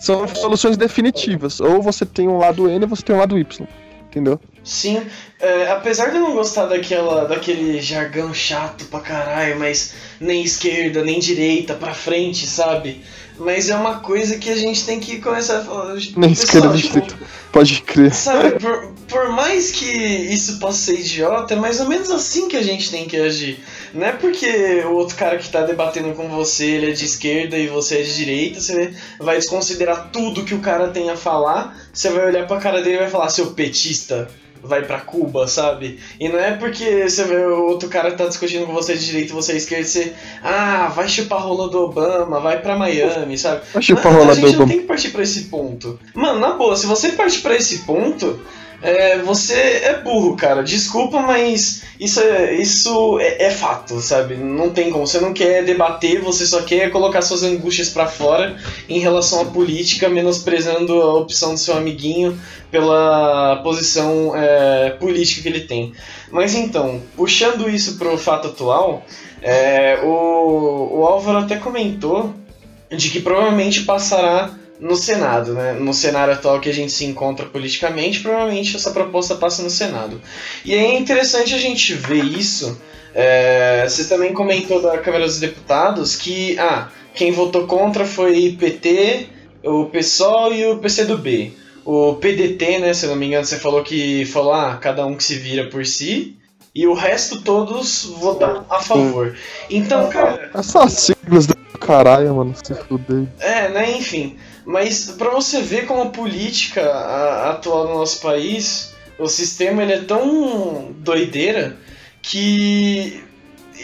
são soluções definitivas. Ou você tem um lado N ou você tem um lado Y. Entendeu? Sim, é, apesar de eu não gostar daquela, daquele jargão chato pra caralho, mas nem esquerda, nem direita, pra frente, sabe? Mas é uma coisa que a gente tem que começar a falar. Nem esquerda, nem tipo, direita. Pode crer. Sabe, por, por mais que isso possa ser idiota, é mais ou menos assim que a gente tem que agir. Não é porque o outro cara que tá debatendo com você ele é de esquerda e você é de direita, você vai desconsiderar tudo que o cara tem a falar, você vai olhar pra cara dele e vai falar, seu petista vai para Cuba, sabe? E não é porque você vê o outro cara tá discutindo com você de direito e você é esquerdo, você, ah, vai chupar rola do Obama, vai para Miami, sabe? Vai chupar rola do Obama. A gente não tem que partir para esse ponto. Mano, na boa, se você partir para esse ponto, é, você é burro, cara. Desculpa, mas isso é, isso é, é, fato, sabe? Não tem como. Você não quer debater, você só quer colocar suas angústias para fora em relação à política, menosprezando a opção do seu amiguinho pela posição é, política que ele tem. Mas então, puxando isso pro fato atual, é, o, o Álvaro até comentou de que provavelmente passará no Senado, né? No cenário atual que a gente se encontra politicamente, provavelmente essa proposta passa no Senado. E é interessante a gente ver isso. É, você também comentou da Câmara dos Deputados que ah, quem votou contra foi o PT, o PSOL e o PCdoB. O PDT, né, se eu não me engano, você falou que falou, ah, cada um que se vira por si. E o resto todos votaram a favor. Então, cara. Essas siglas do caralho, mano, se fuder. É, né, enfim. Mas para você ver como a política atual no nosso país, o sistema ele é tão doideira que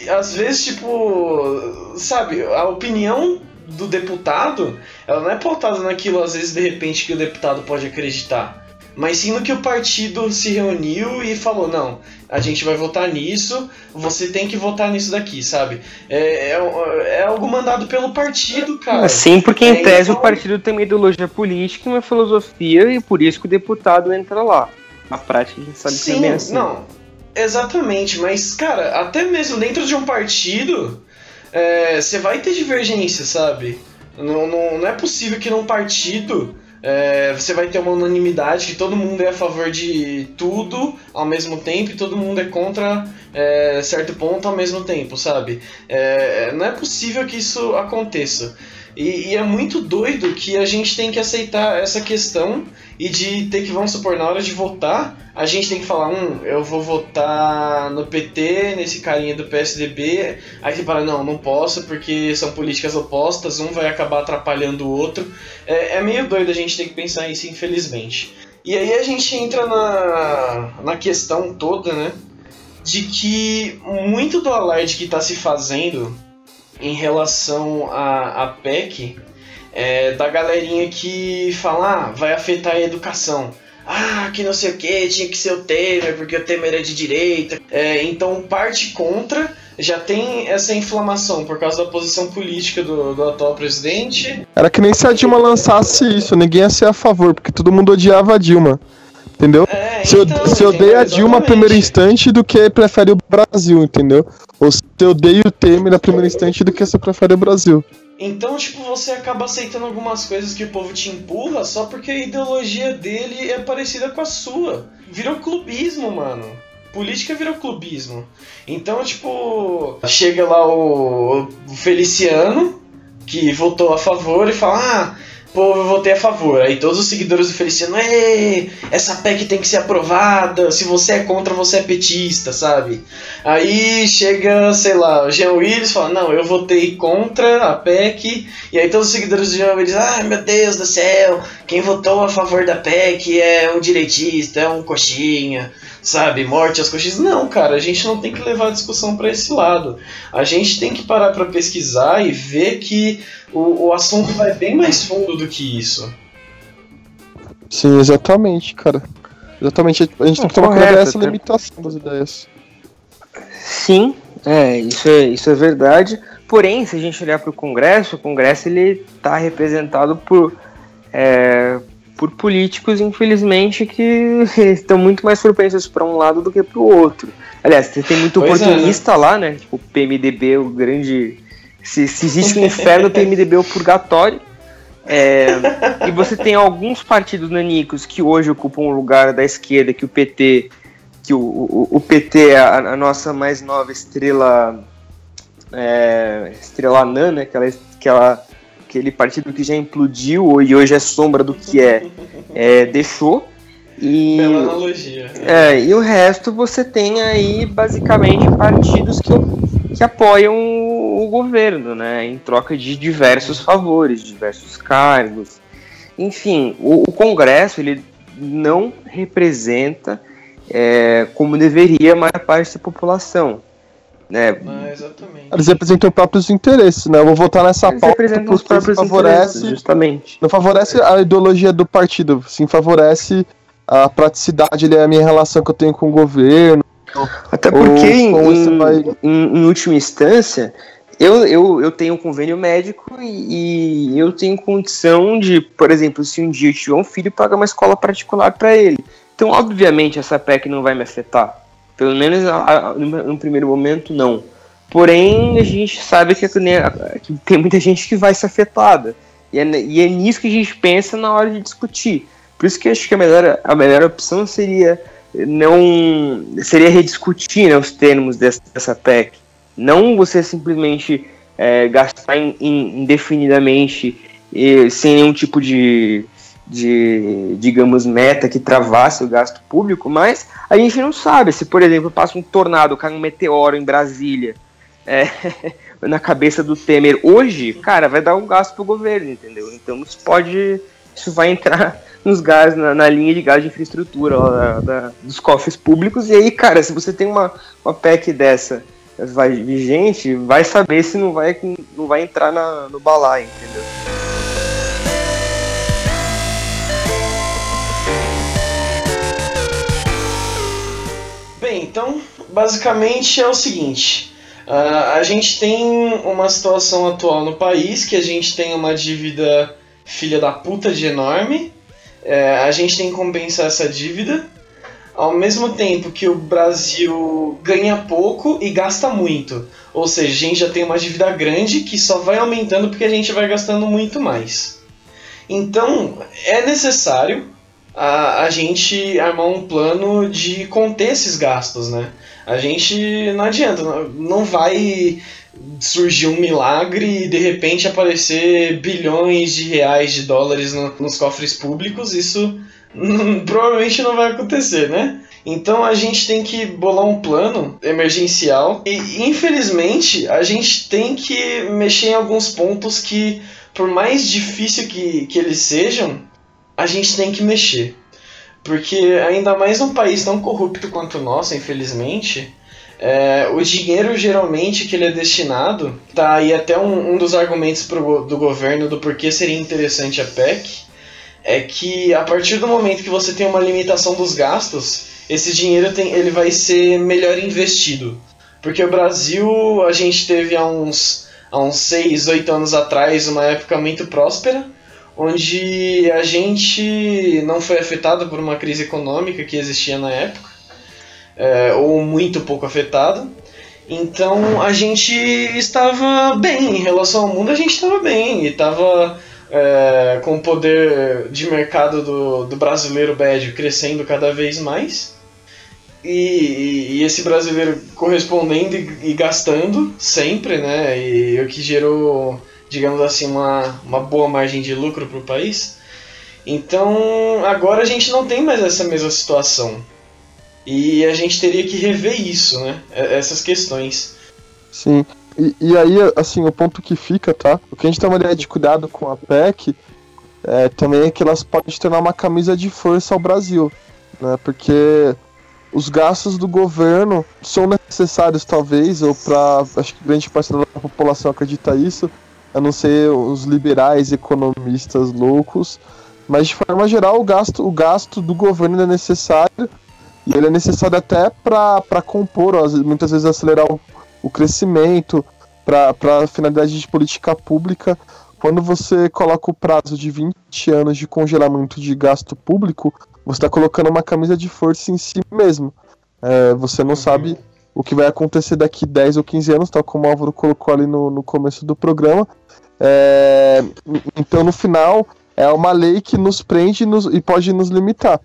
às vezes, tipo, sabe, a opinião do deputado, ela não é pautada naquilo, às vezes, de repente, que o deputado pode acreditar mas sim no que o partido se reuniu e falou: não, a gente vai votar nisso, você tem que votar nisso daqui, sabe? É, é, é algo mandado pelo partido, cara. Sim, porque em é, tese então... o partido tem uma ideologia política e uma filosofia, e por isso que o deputado entra lá. Na prática, a gente sabe sim, que é assim. Não, exatamente, mas, cara, até mesmo dentro de um partido, é, você vai ter divergência, sabe? Não, não, não é possível que num partido é, você vai ter uma unanimidade que todo mundo é a favor de tudo ao mesmo tempo e todo mundo é contra é, certo ponto ao mesmo tempo, sabe? É, não é possível que isso aconteça. E, e, é muito doido que a gente tem que aceitar essa questão e de ter que, vamos supor, na hora de votar, a gente tem que falar, hum, eu vou votar no PT, nesse carinha do PSDB. Aí você fala, não, não posso porque são políticas opostas, um vai acabar atrapalhando o outro. É, é meio doido a gente ter que pensar isso, infelizmente. E aí a gente entra na, na questão toda, né? De que muito do alarde que está se fazendo em relação à, à PEC é, da galerinha que fala, ah, vai afetar a educação. Ah, que não sei o que, tinha que ser o Temer, porque o Temer é de direita. É, então, parte contra já tem essa inflamação por causa da posição política do, do atual presidente. Era que nem se a Dilma lançasse isso, ninguém ia ser a favor, porque todo mundo odiava a Dilma. Entendeu? É, se, então, se odeia a Dilma primeiro instante do que prefere o Brasil, entendeu? Ou se odeia o Temer na primeiro instante do que você prefere o Brasil. Então, tipo, você acaba aceitando algumas coisas que o povo te empurra só porque a ideologia dele é parecida com a sua. Virou clubismo, mano. Política virou clubismo. Então, tipo, chega lá o Feliciano, que votou a favor, e fala: Ah, povo, eu votei a favor. Aí todos os seguidores do Feliciano, essa PEC tem que ser aprovada, se você é contra, você é petista, sabe? Aí chega, sei lá, o Jean Willis fala, não, eu votei contra a PEC, e aí todos os seguidores do Jean Willis, ai ah, meu Deus do céu, quem votou a favor da PEC é um direitista, é um coxinha, sabe? Morte às coxinhas. Não, cara, a gente não tem que levar a discussão para esse lado. A gente tem que parar para pesquisar e ver que o, o assunto vai bem mais fundo do que isso. Sim, exatamente, cara. Exatamente. A gente tem que tomar cuidado dessa limitação das ideias. Sim, é, isso é, isso é verdade. Porém, se a gente olhar para o Congresso, o Congresso ele está representado por, é, por políticos, infelizmente, que estão muito mais propensos para um lado do que para o outro. Aliás, você tem muito pois oportunista é, né? lá, né? Tipo, o PMDB, o grande. Se, se existe um inferno, o PMDB é o purgatório. É, e você tem alguns partidos nanicos que hoje ocupam o lugar da esquerda, que o PT, que o, o, o PT é a, a, nossa mais nova estrela, é, estrela anã, né? Aquela, aquela aquele partido que já implodiu e hoje é sombra do que é, é deixou. E, Bela analogia. É, e o resto você tem aí basicamente partidos que, que apoiam o, o governo, né? Em troca de diversos favores, diversos cargos. Enfim, o, o Congresso ele não representa é, como deveria a maior parte da população. Né? Ah, exatamente. Eles representam os próprios interesses, né? Eu vou votar nessa Eles pauta porque os próprios favorece, justamente. Não favorece a ideologia do partido, sim favorece a praticidade, é a minha relação que eu tenho com o governo. Até porque, em, vai... em, em, última instância, eu, eu, eu tenho um convênio médico e, e, eu tenho condição de, por exemplo, se um dia eu tiver um filho, pagar uma escola particular para ele. Então, obviamente, essa PEC não vai me afetar. Pelo menos no primeiro momento, não. Porém, a gente sabe que, que tem muita gente que vai ser afetada. E é, e é, nisso que a gente pensa na hora de discutir. Por isso que eu acho que a melhor, a melhor opção seria não seria rediscutir né, os termos dessa, dessa PEC. Não você simplesmente é, gastar in, in, indefinidamente e, sem nenhum tipo de, de, digamos, meta que travasse o gasto público, mas a gente não sabe se, por exemplo, passa um tornado, cai um meteoro em Brasília, é, na cabeça do Temer hoje, cara, vai dar um gasto pro governo, entendeu? Então isso pode. Isso vai entrar nos gás, na, na linha de gás de infraestrutura ó, da, da, dos cofres públicos. E aí, cara, se você tem uma, uma PEC dessa vai, vigente, vai saber se não vai, não vai entrar na, no balaio, entendeu? Bem, então, basicamente é o seguinte. Uh, a gente tem uma situação atual no país que a gente tem uma dívida filha da puta de enorme. Uh, a gente tem que compensar essa dívida. Ao mesmo tempo que o Brasil ganha pouco e gasta muito. Ou seja, a gente já tem uma dívida grande que só vai aumentando porque a gente vai gastando muito mais. Então, é necessário a, a gente armar um plano de conter esses gastos, né? A gente não adianta, não vai surgir um milagre e de repente aparecer bilhões de reais de dólares no, nos cofres públicos, isso provavelmente não vai acontecer, né? Então a gente tem que bolar um plano emergencial e infelizmente a gente tem que mexer em alguns pontos que, por mais difícil que, que eles sejam, a gente tem que mexer. Porque ainda mais num país tão corrupto quanto o nosso, infelizmente, é, o dinheiro geralmente que ele é destinado, tá aí até um, um dos argumentos pro, do governo do porquê seria interessante a PEC, é que a partir do momento que você tem uma limitação dos gastos, esse dinheiro tem, ele vai ser melhor investido. Porque o Brasil, a gente teve há uns, há uns 6, 8 anos atrás uma época muito próspera, onde a gente não foi afetado por uma crise econômica que existia na época, é, ou muito pouco afetado. Então a gente estava bem em relação ao mundo, a gente estava bem e estava é, com o poder de mercado do, do brasileiro médio crescendo cada vez mais. E, e, esse brasileiro correspondendo e, e, gastando sempre, né? E o que gerou digamos assim, uma, uma boa margem de lucro para o país. Então, agora a gente não tem mais essa mesma situação. E a gente teria que rever isso, né? Essas questões. Sim. E, e aí, assim, o ponto que fica, tá? O que a gente tomaria de cuidado com a PEC é, também é que elas podem tornar uma camisa de força ao Brasil, né? Porque os gastos do governo são necessários, talvez, ou para acho que grande parte da população acredita isso, a não ser os liberais economistas loucos, mas de forma geral o gasto, o gasto do governo é necessário e ele é necessário até para compor, muitas vezes acelerar o, o crescimento, para finalidade de política pública. Quando você coloca o prazo de 20 anos de congelamento de gasto público, você está colocando uma camisa de força em si mesmo. É, você não uhum. sabe o que vai acontecer daqui 10 ou 15 anos, tal como o Álvaro colocou ali no, no começo do programa. É, então, no final, é uma lei que nos prende nos, e pode nos limitar.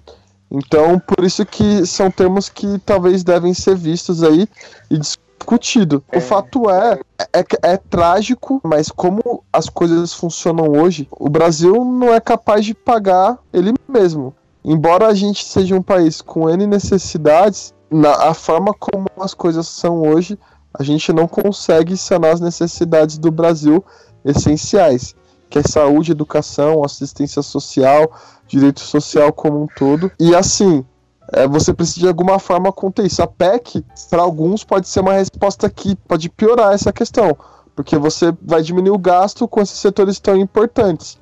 Então, por isso que são termos que talvez devem ser vistos aí e discutido. É. O fato é, é, é trágico, mas como as coisas funcionam hoje, o Brasil não é capaz de pagar ele mesmo. Embora a gente seja um país com N necessidades, na, a forma como as coisas são hoje, a gente não consegue sanar as necessidades do Brasil essenciais, que é saúde, educação, assistência social, direito social como um todo. E assim, é, você precisa de alguma forma conter isso. A PEC, para alguns, pode ser uma resposta que pode piorar essa questão, porque você vai diminuir o gasto com esses setores tão importantes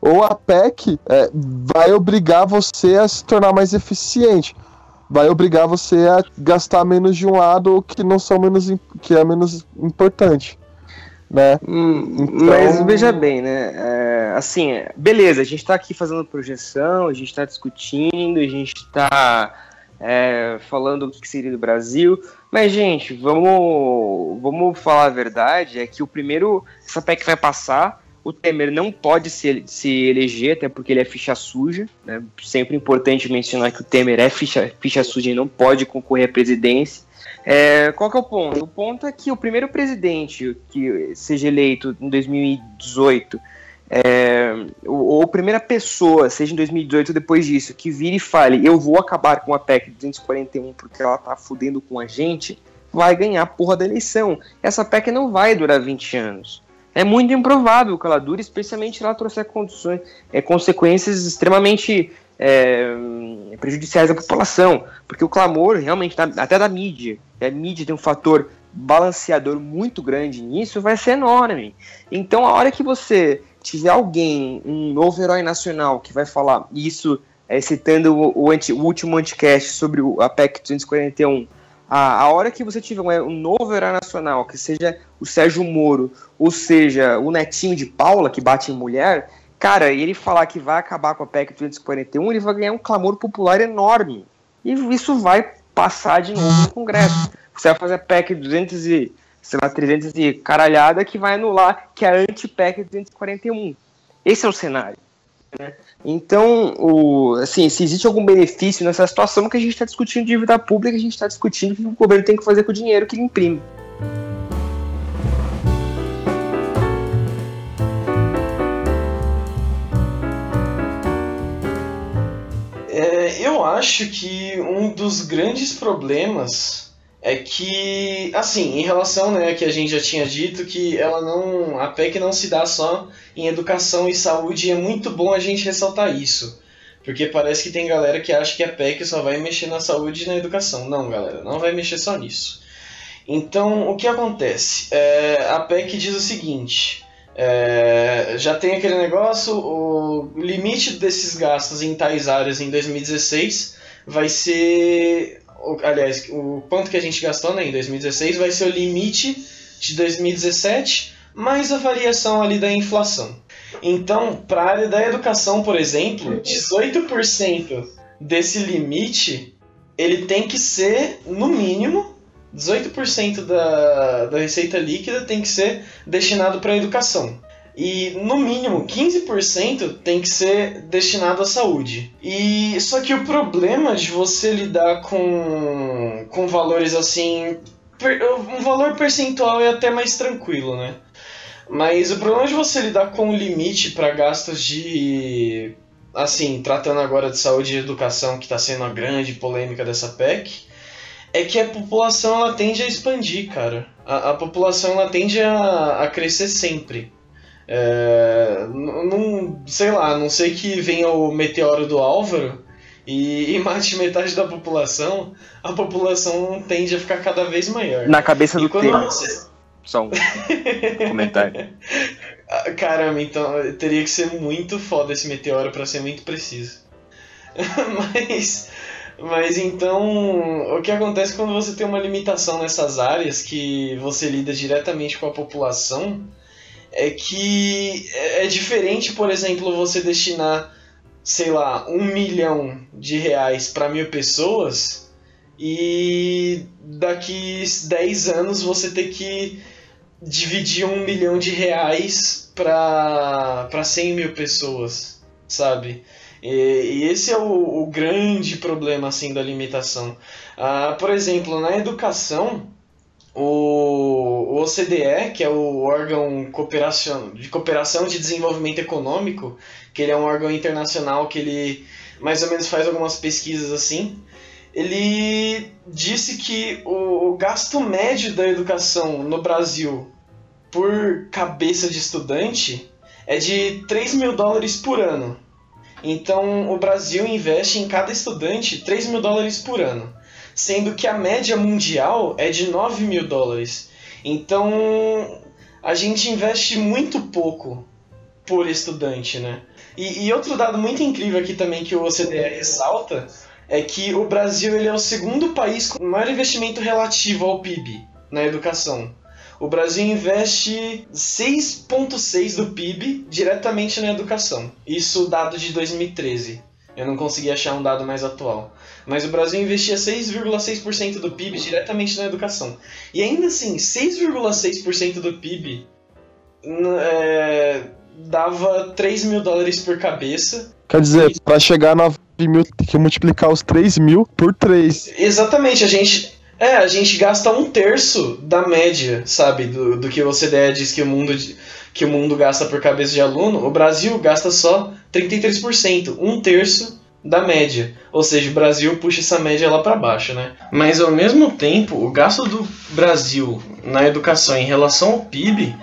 ou a PEC é, vai obrigar você a se tornar mais eficiente. Vai obrigar você a gastar menos de um lado que não são menos que é menos importante. Né? Hum, então... Mas veja bem, né? É, assim, beleza, a gente está aqui fazendo projeção, a gente está discutindo, a gente está é, falando o que seria do Brasil. Mas, gente, vamos, vamos falar a verdade: é que o primeiro, essa PEC vai passar, o Temer não pode se, se eleger, até porque ele é ficha suja. Né? Sempre importante mencionar que o Temer é ficha, ficha suja e não pode concorrer à presidência. É, qual que é o ponto? O ponto é que o primeiro presidente que seja eleito em 2018, é, ou, ou, primeira pessoa, seja em 2018 ou depois disso, que vire e fale, eu vou acabar com a PEC 241 porque ela tá fudendo com a gente, vai ganhar a porra da eleição. Essa PEC não vai durar 20 anos é muito improvável que ela dure, especialmente se ela trouxer condições, é, consequências extremamente é, prejudiciais à população, porque o clamor realmente, até da mídia, a mídia tem um fator balanceador muito grande nisso, vai ser enorme. Então, a hora que você tiver alguém, um novo herói nacional, que vai falar isso, é, citando o, anti, o último anticast sobre a PEC 241, a, a hora que você tiver um, um novo herói nacional, que seja o Sérgio Moro, ou seja, o netinho de Paula, que bate em mulher, cara, ele falar que vai acabar com a PEC 241, ele vai ganhar um clamor popular enorme. E isso vai passar de novo no Congresso. Você vai fazer a PEC 200 e, sei lá, 300 e caralhada que vai anular, que é a anti-PEC 241. Esse é o cenário. Né? Então, o, assim, se existe algum benefício nessa situação, que a gente está discutindo dívida pública, a gente está discutindo o que o governo tem que fazer com o dinheiro que ele imprime. É, eu acho que um dos grandes problemas é que, assim, em relação, né, que a gente já tinha dito que ela não, a PEC não se dá só em educação e saúde, e é muito bom a gente ressaltar isso. Porque parece que tem galera que acha que a PEC só vai mexer na saúde e na educação. Não, galera, não vai mexer só nisso. Então, o que acontece? É, a PEC diz o seguinte: é, já tem aquele negócio, o limite desses gastos em tais áreas em 2016 vai ser aliás, o quanto que a gente gastou né, em 2016 vai ser o limite de 2017 mais a variação ali da inflação. Então, para a área da educação, por exemplo, 18% desse limite ele tem que ser, no mínimo, 18% da, da receita líquida tem que ser destinado para a educação e no mínimo 15% tem que ser destinado à saúde. E só que o problema de você lidar com com valores assim, um valor percentual é até mais tranquilo, né? Mas o problema de você lidar com o limite para gastos de. Assim, tratando agora de saúde e educação, que está sendo a grande polêmica dessa PEC, é que a população ela tende a expandir, cara. A, a população ela tende a, a crescer sempre. É, não, sei lá, não sei que venha o meteoro do Álvaro e, e mate metade da população, a população tende a ficar cada vez maior. Na cabeça do tempo. você- Só um comentário. Ah, Caramba, então teria que ser muito foda esse meteoro pra ser muito preciso. mas, mas então, o que acontece quando você tem uma limitação nessas áreas que você lida diretamente com a população é que é é diferente, por exemplo, você destinar, sei lá, um milhão de reais para mil pessoas e daqui 10 anos você ter que dividir um milhão de reais para 100 mil pessoas, sabe? E, e esse é o, o grande problema assim da limitação. Ah, por exemplo, na educação, o, OCDE, que é o órgão cooperação, de cooperação de desenvolvimento econômico, que ele é um órgão internacional que ele mais ou menos faz algumas pesquisas assim, ele disse que o, o gasto médio da educação no Brasil por cabeça de estudante é de 3 mil dólares por ano. Então o Brasil investe em cada estudante 3 mil dólares por ano, sendo que a média mundial é de 9 mil dólares. Então a gente investe muito pouco por estudante, né? E, e outro dado muito incrível aqui também que o OCDE ressalta é que o Brasil ele é o segundo país com maior investimento relativo ao PIB na educação. O Brasil investe 6,6% do PIB diretamente na educação. Isso dado de 2013. Eu não consegui achar um dado mais atual. Mas o Brasil investia 6,6% do PIB diretamente na educação. E ainda assim, 6,6% do PIB é, dava 3 mil dólares por cabeça. Quer dizer, pra chegar a 9 mil, tem que multiplicar os 3 mil por 3. Exatamente, a gente. É, a gente gasta um terço da média, sabe, do, do que o OCDE diz que o, mundo, que o mundo gasta por cabeça de aluno. O Brasil gasta só 33%, um terço da média. Ou seja, o Brasil puxa essa média lá para baixo, né? Mas ao mesmo tempo, o gasto do Brasil na educação em relação ao PIB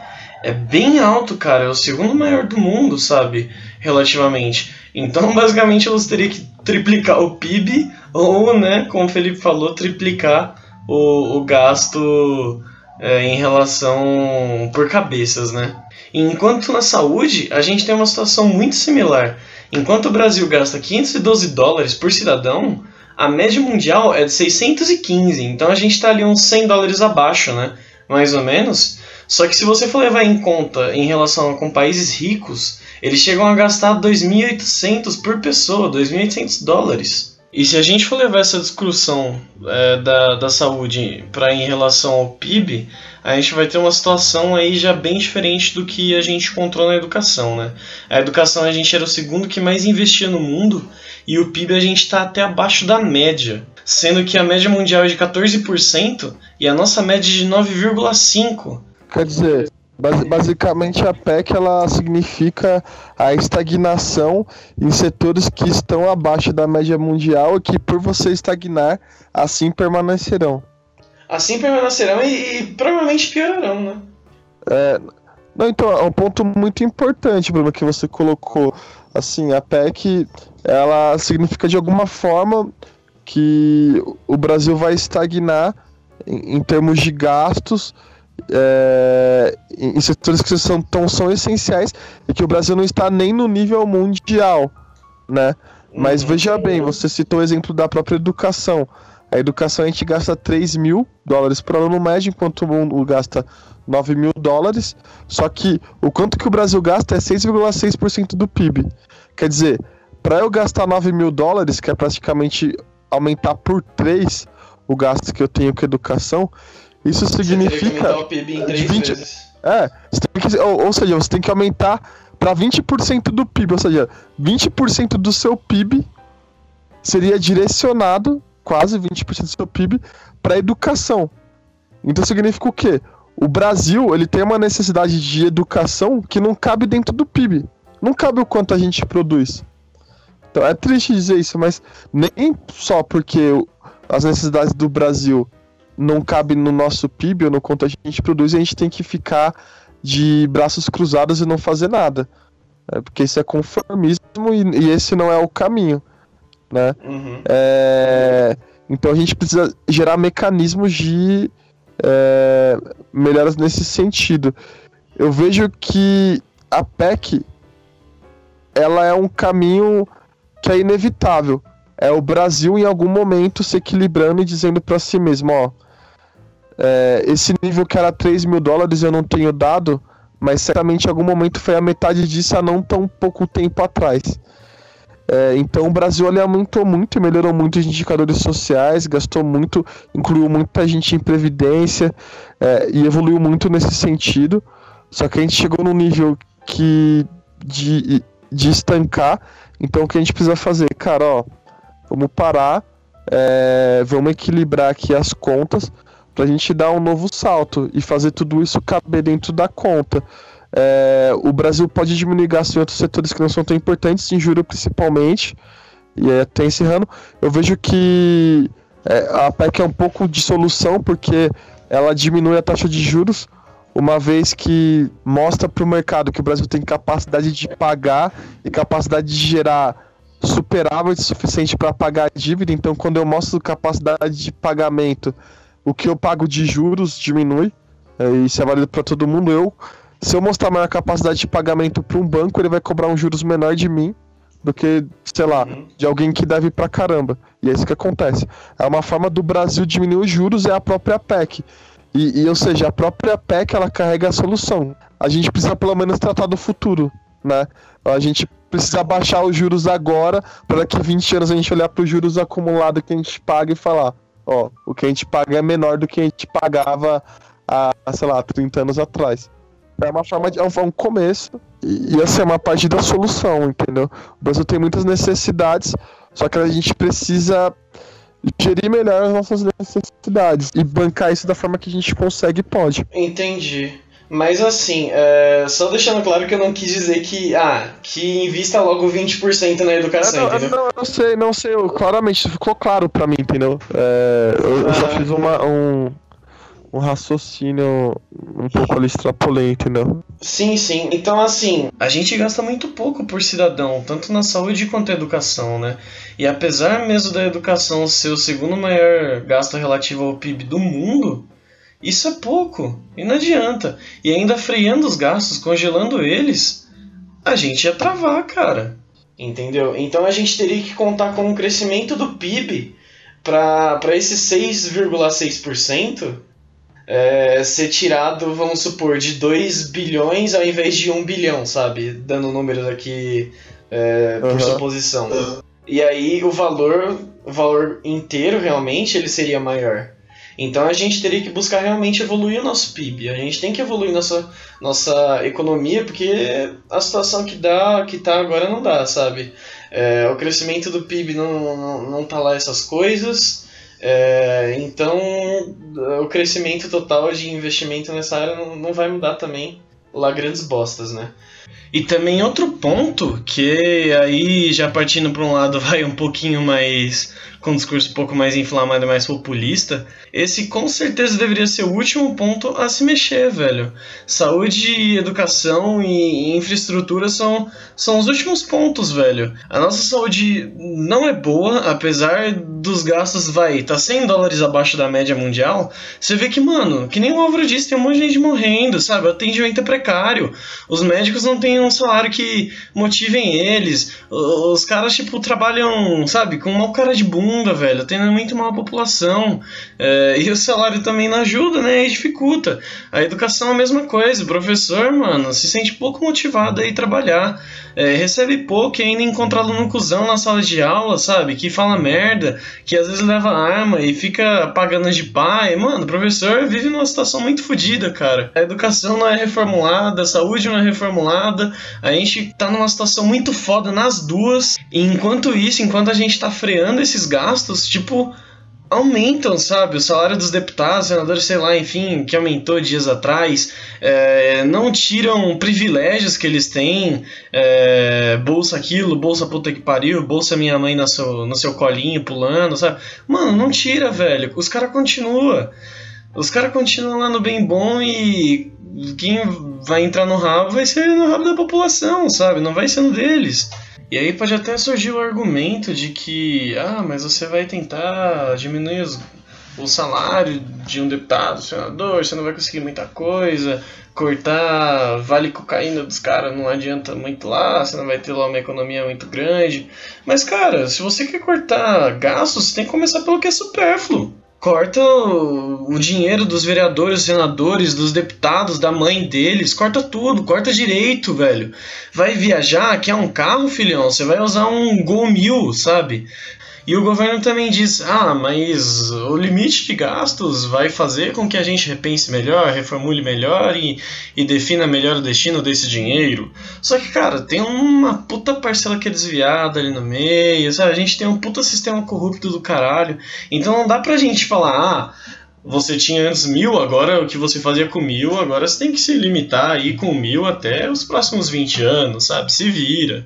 é bem alto, cara. É o segundo maior do mundo, sabe? Relativamente. Então, basicamente, você teria que triplicar o PIB ou, né, como o Felipe falou, triplicar o, o gasto é, em relação por cabeças, né? Enquanto na saúde, a gente tem uma situação muito similar. Enquanto o Brasil gasta 512 dólares por cidadão, a média mundial é de 615. Então a gente está ali uns 100 dólares abaixo, né? Mais ou menos. Só que se você for levar em conta em relação com países ricos, eles chegam a gastar 2.800 por pessoa, 2.800 dólares. E se a gente for levar essa discussão é, da, da saúde para em relação ao PIB, a gente vai ter uma situação aí já bem diferente do que a gente encontrou na educação, né? A educação a gente era o segundo que mais investia no mundo e o PIB a gente está até abaixo da média, sendo que a média mundial é de 14% e a nossa média é de 9,5%. Quer dizer, basicamente a PEC ela significa a estagnação em setores que estão abaixo da média mundial e que por você estagnar, assim permanecerão. Assim permanecerão e, e provavelmente piorarão, né? Não, então, é um ponto muito importante, Bruno, que você colocou. Assim, a PEC, ela significa de alguma forma que o Brasil vai estagnar em, em termos de gastos é, em, setores que são, tão, são essenciais e que o Brasil não está nem no nível mundial, né? Mas Uhum. veja bem, você citou o exemplo da própria educação. A educação a gente gasta 3 mil dólares por aluno médio, enquanto o mundo gasta 9 mil dólares. Só que o quanto que o Brasil gasta é 6,6% do PIB. Quer dizer, para eu gastar 9 mil dólares, que é praticamente aumentar por 3 o gasto que eu tenho com educação, isso Você teria que significa. aumentar o PIB em três 20 vezes. É, que- ou, ou seja, você tem que aumentar para 20% do PIB, ou seja, 20% do seu PIB seria direcionado, quase 20% do seu PIB, para educação. Então significa o quê? o Brasil ele tem uma necessidade de educação que não cabe dentro do PIB. Não cabe o quanto a gente produz. Então é triste dizer isso, mas nem só porque as necessidades do Brasil não cabem no nosso PIB ou no quanto a gente produz, a gente tem que ficar de braços cruzados e não fazer nada. É, porque isso é conformismo e, e, esse não é o caminho. Né? Uhum. É, então a gente precisa gerar mecanismos de é, melhoras nesse sentido. Eu vejo que a PEC ela é um caminho que é inevitável. É o Brasil em algum momento se equilibrando e dizendo para si mesmo, ó, é, esse nível que era 3 mil dólares eu não tenho dado, mas certamente em algum momento foi a metade disso há não tão pouco tempo atrás. É, então o Brasil ali aumentou muito, melhorou muito os indicadores sociais, gastou muito, incluiu muita gente em previdência é, e evoluiu muito nesse sentido. Só que a gente chegou num nível que de, de estancar. Então o que a gente precisa fazer, cara, ó, vamos parar, é, vamos equilibrar aqui as contas para a gente dar um novo salto e fazer tudo isso caber dentro da conta. É, o Brasil pode diminuir gastos em outros setores que não são tão importantes, em juro principalmente. E até encerrando, eu vejo que é, a PEC é um pouco de solução, porque ela diminui a taxa de juros, uma vez que mostra para o mercado que o Brasil tem capacidade de pagar e capacidade de gerar superávit suficiente para pagar a dívida. Então, quando eu mostro capacidade de pagamento, o que eu pago de juros diminui. É, isso é válido para todo mundo. Eu se eu mostrar maior capacidade de pagamento para um banco, ele vai cobrar um juros menor de mim do que, sei lá, uhum. de alguém que deve pra caramba. E é isso que acontece. É uma forma do Brasil diminuir os juros é a própria PEC. E, e, ou seja, a própria PEC ela carrega a solução. A gente precisa pelo menos tratar do futuro, né? A gente precisa baixar os juros agora, para a 20 anos a gente olhar para os juros acumulados que a gente paga e falar, ó, o que a gente paga é menor do que a gente pagava há, sei lá, 30 anos atrás. É uma forma de. É um, começo. E ia ser uma parte da solução, entendeu? O Brasil tem muitas necessidades, só que a gente precisa gerir melhor as nossas necessidades e bancar isso da forma que a gente consegue e pode. Entendi. Mas assim, é, só deixando claro que eu não quis dizer que, ah, que invista logo 20% na educação, não, entendeu? Não, eu sei, não sei, claramente ficou claro para mim, entendeu? É, eu, eu, só fiz uma, um, um raciocínio um pouco ali extrapolei, entendeu? Sim, sim. Então, assim, a gente gasta muito pouco por cidadão, tanto na saúde quanto na educação, né? E apesar mesmo da educação ser o segundo maior gasto relativo ao PIB do mundo, isso é pouco. E não adianta. E ainda freando os gastos, congelando eles, a gente ia travar, cara. Entendeu? Então a gente teria que contar com um crescimento do PIB para esses 6,6% é, ser tirado, vamos supor, de 2 bilhões ao invés de 1 um bilhão, sabe? Dando números aqui é, por uhum. suposição. E aí o valor, o valor inteiro realmente ele seria maior. Então a gente teria que buscar realmente evoluir o nosso PIB. A gente tem que evoluir nossa, nossa economia, porque a situação que dá, que tá agora não dá, sabe? É, o crescimento do PIB não, não, não tá lá essas coisas. É, então, o crescimento total de investimento nessa área não, não vai mudar também lá grandes bostas, né? E também outro ponto, que aí já partindo para um lado vai um pouquinho mais com um discurso um pouco mais inflamado e mais populista, esse com certeza deveria ser o último ponto a se mexer, velho. Saúde, educação e infraestrutura são, são os últimos pontos, velho. A nossa saúde não é boa, apesar dos gastos, vai, tá 100 dólares abaixo da média mundial. Você vê que, mano, que nem o Álvaro disse, tem um monte de gente morrendo, sabe? O atendimento é precário. Os médicos não têm um salário que motivem eles. Os caras, tipo, trabalham, sabe, com uma cara de bunda bunda, velho, atendendo muito mal a população. É, e o salário também não ajuda, né? E dificulta. A educação é a mesma coisa. O professor, mano, se sente pouco motivado a ir trabalhar. É, recebe pouco e ainda encontra aluno cuzão na sala de aula, sabe? Que fala merda, que às vezes leva arma e fica pagando de pai. Mano, o professor vive numa situação muito fodida, cara. A educação não é reformulada, a saúde não é reformulada. A gente tá numa situação muito foda nas duas. E enquanto isso, enquanto a gente tá freando esses tipo, aumentam, sabe, o salário dos deputados, senadores, sei lá, enfim, que aumentou dias atrás, é, não tiram privilégios que eles têm, é, bolsa aquilo, bolsa puta que pariu, bolsa minha mãe no seu, no seu colinho pulando, sabe? Mano, não tira, velho, os caras continuam. Os caras continuam lá no bem bom e quem vai entrar no rabo vai ser no rabo da população, sabe? Não vai ser no deles. E aí pode até surgir o argumento de que, ah, mas você vai tentar diminuir os, o salário de um deputado, senador, você não vai conseguir muita coisa, cortar vale cocaína dos caras não adianta muito lá, você não vai ter lá uma economia muito grande. Mas, cara, se você quer cortar gastos, você tem que começar pelo que é supérfluo corta o, dinheiro dos vereadores, senadores, dos deputados, da mãe deles, corta tudo, corta direito, velho. Vai viajar, quer um carro, filhão? Você vai usar um Gol Mil, sabe? E o governo também diz: ah, mas o limite de gastos vai fazer com que a gente repense melhor, reformule melhor e, e defina melhor o destino desse dinheiro. Só que, cara, tem uma puta parcela que é desviada ali no meio, sabe? A gente tem um puta sistema corrupto do caralho. Então não dá pra gente falar: ah, você tinha antes mil, agora o que você fazia com mil, agora você tem que se limitar aí com mil até os próximos 20 anos, sabe? Se vira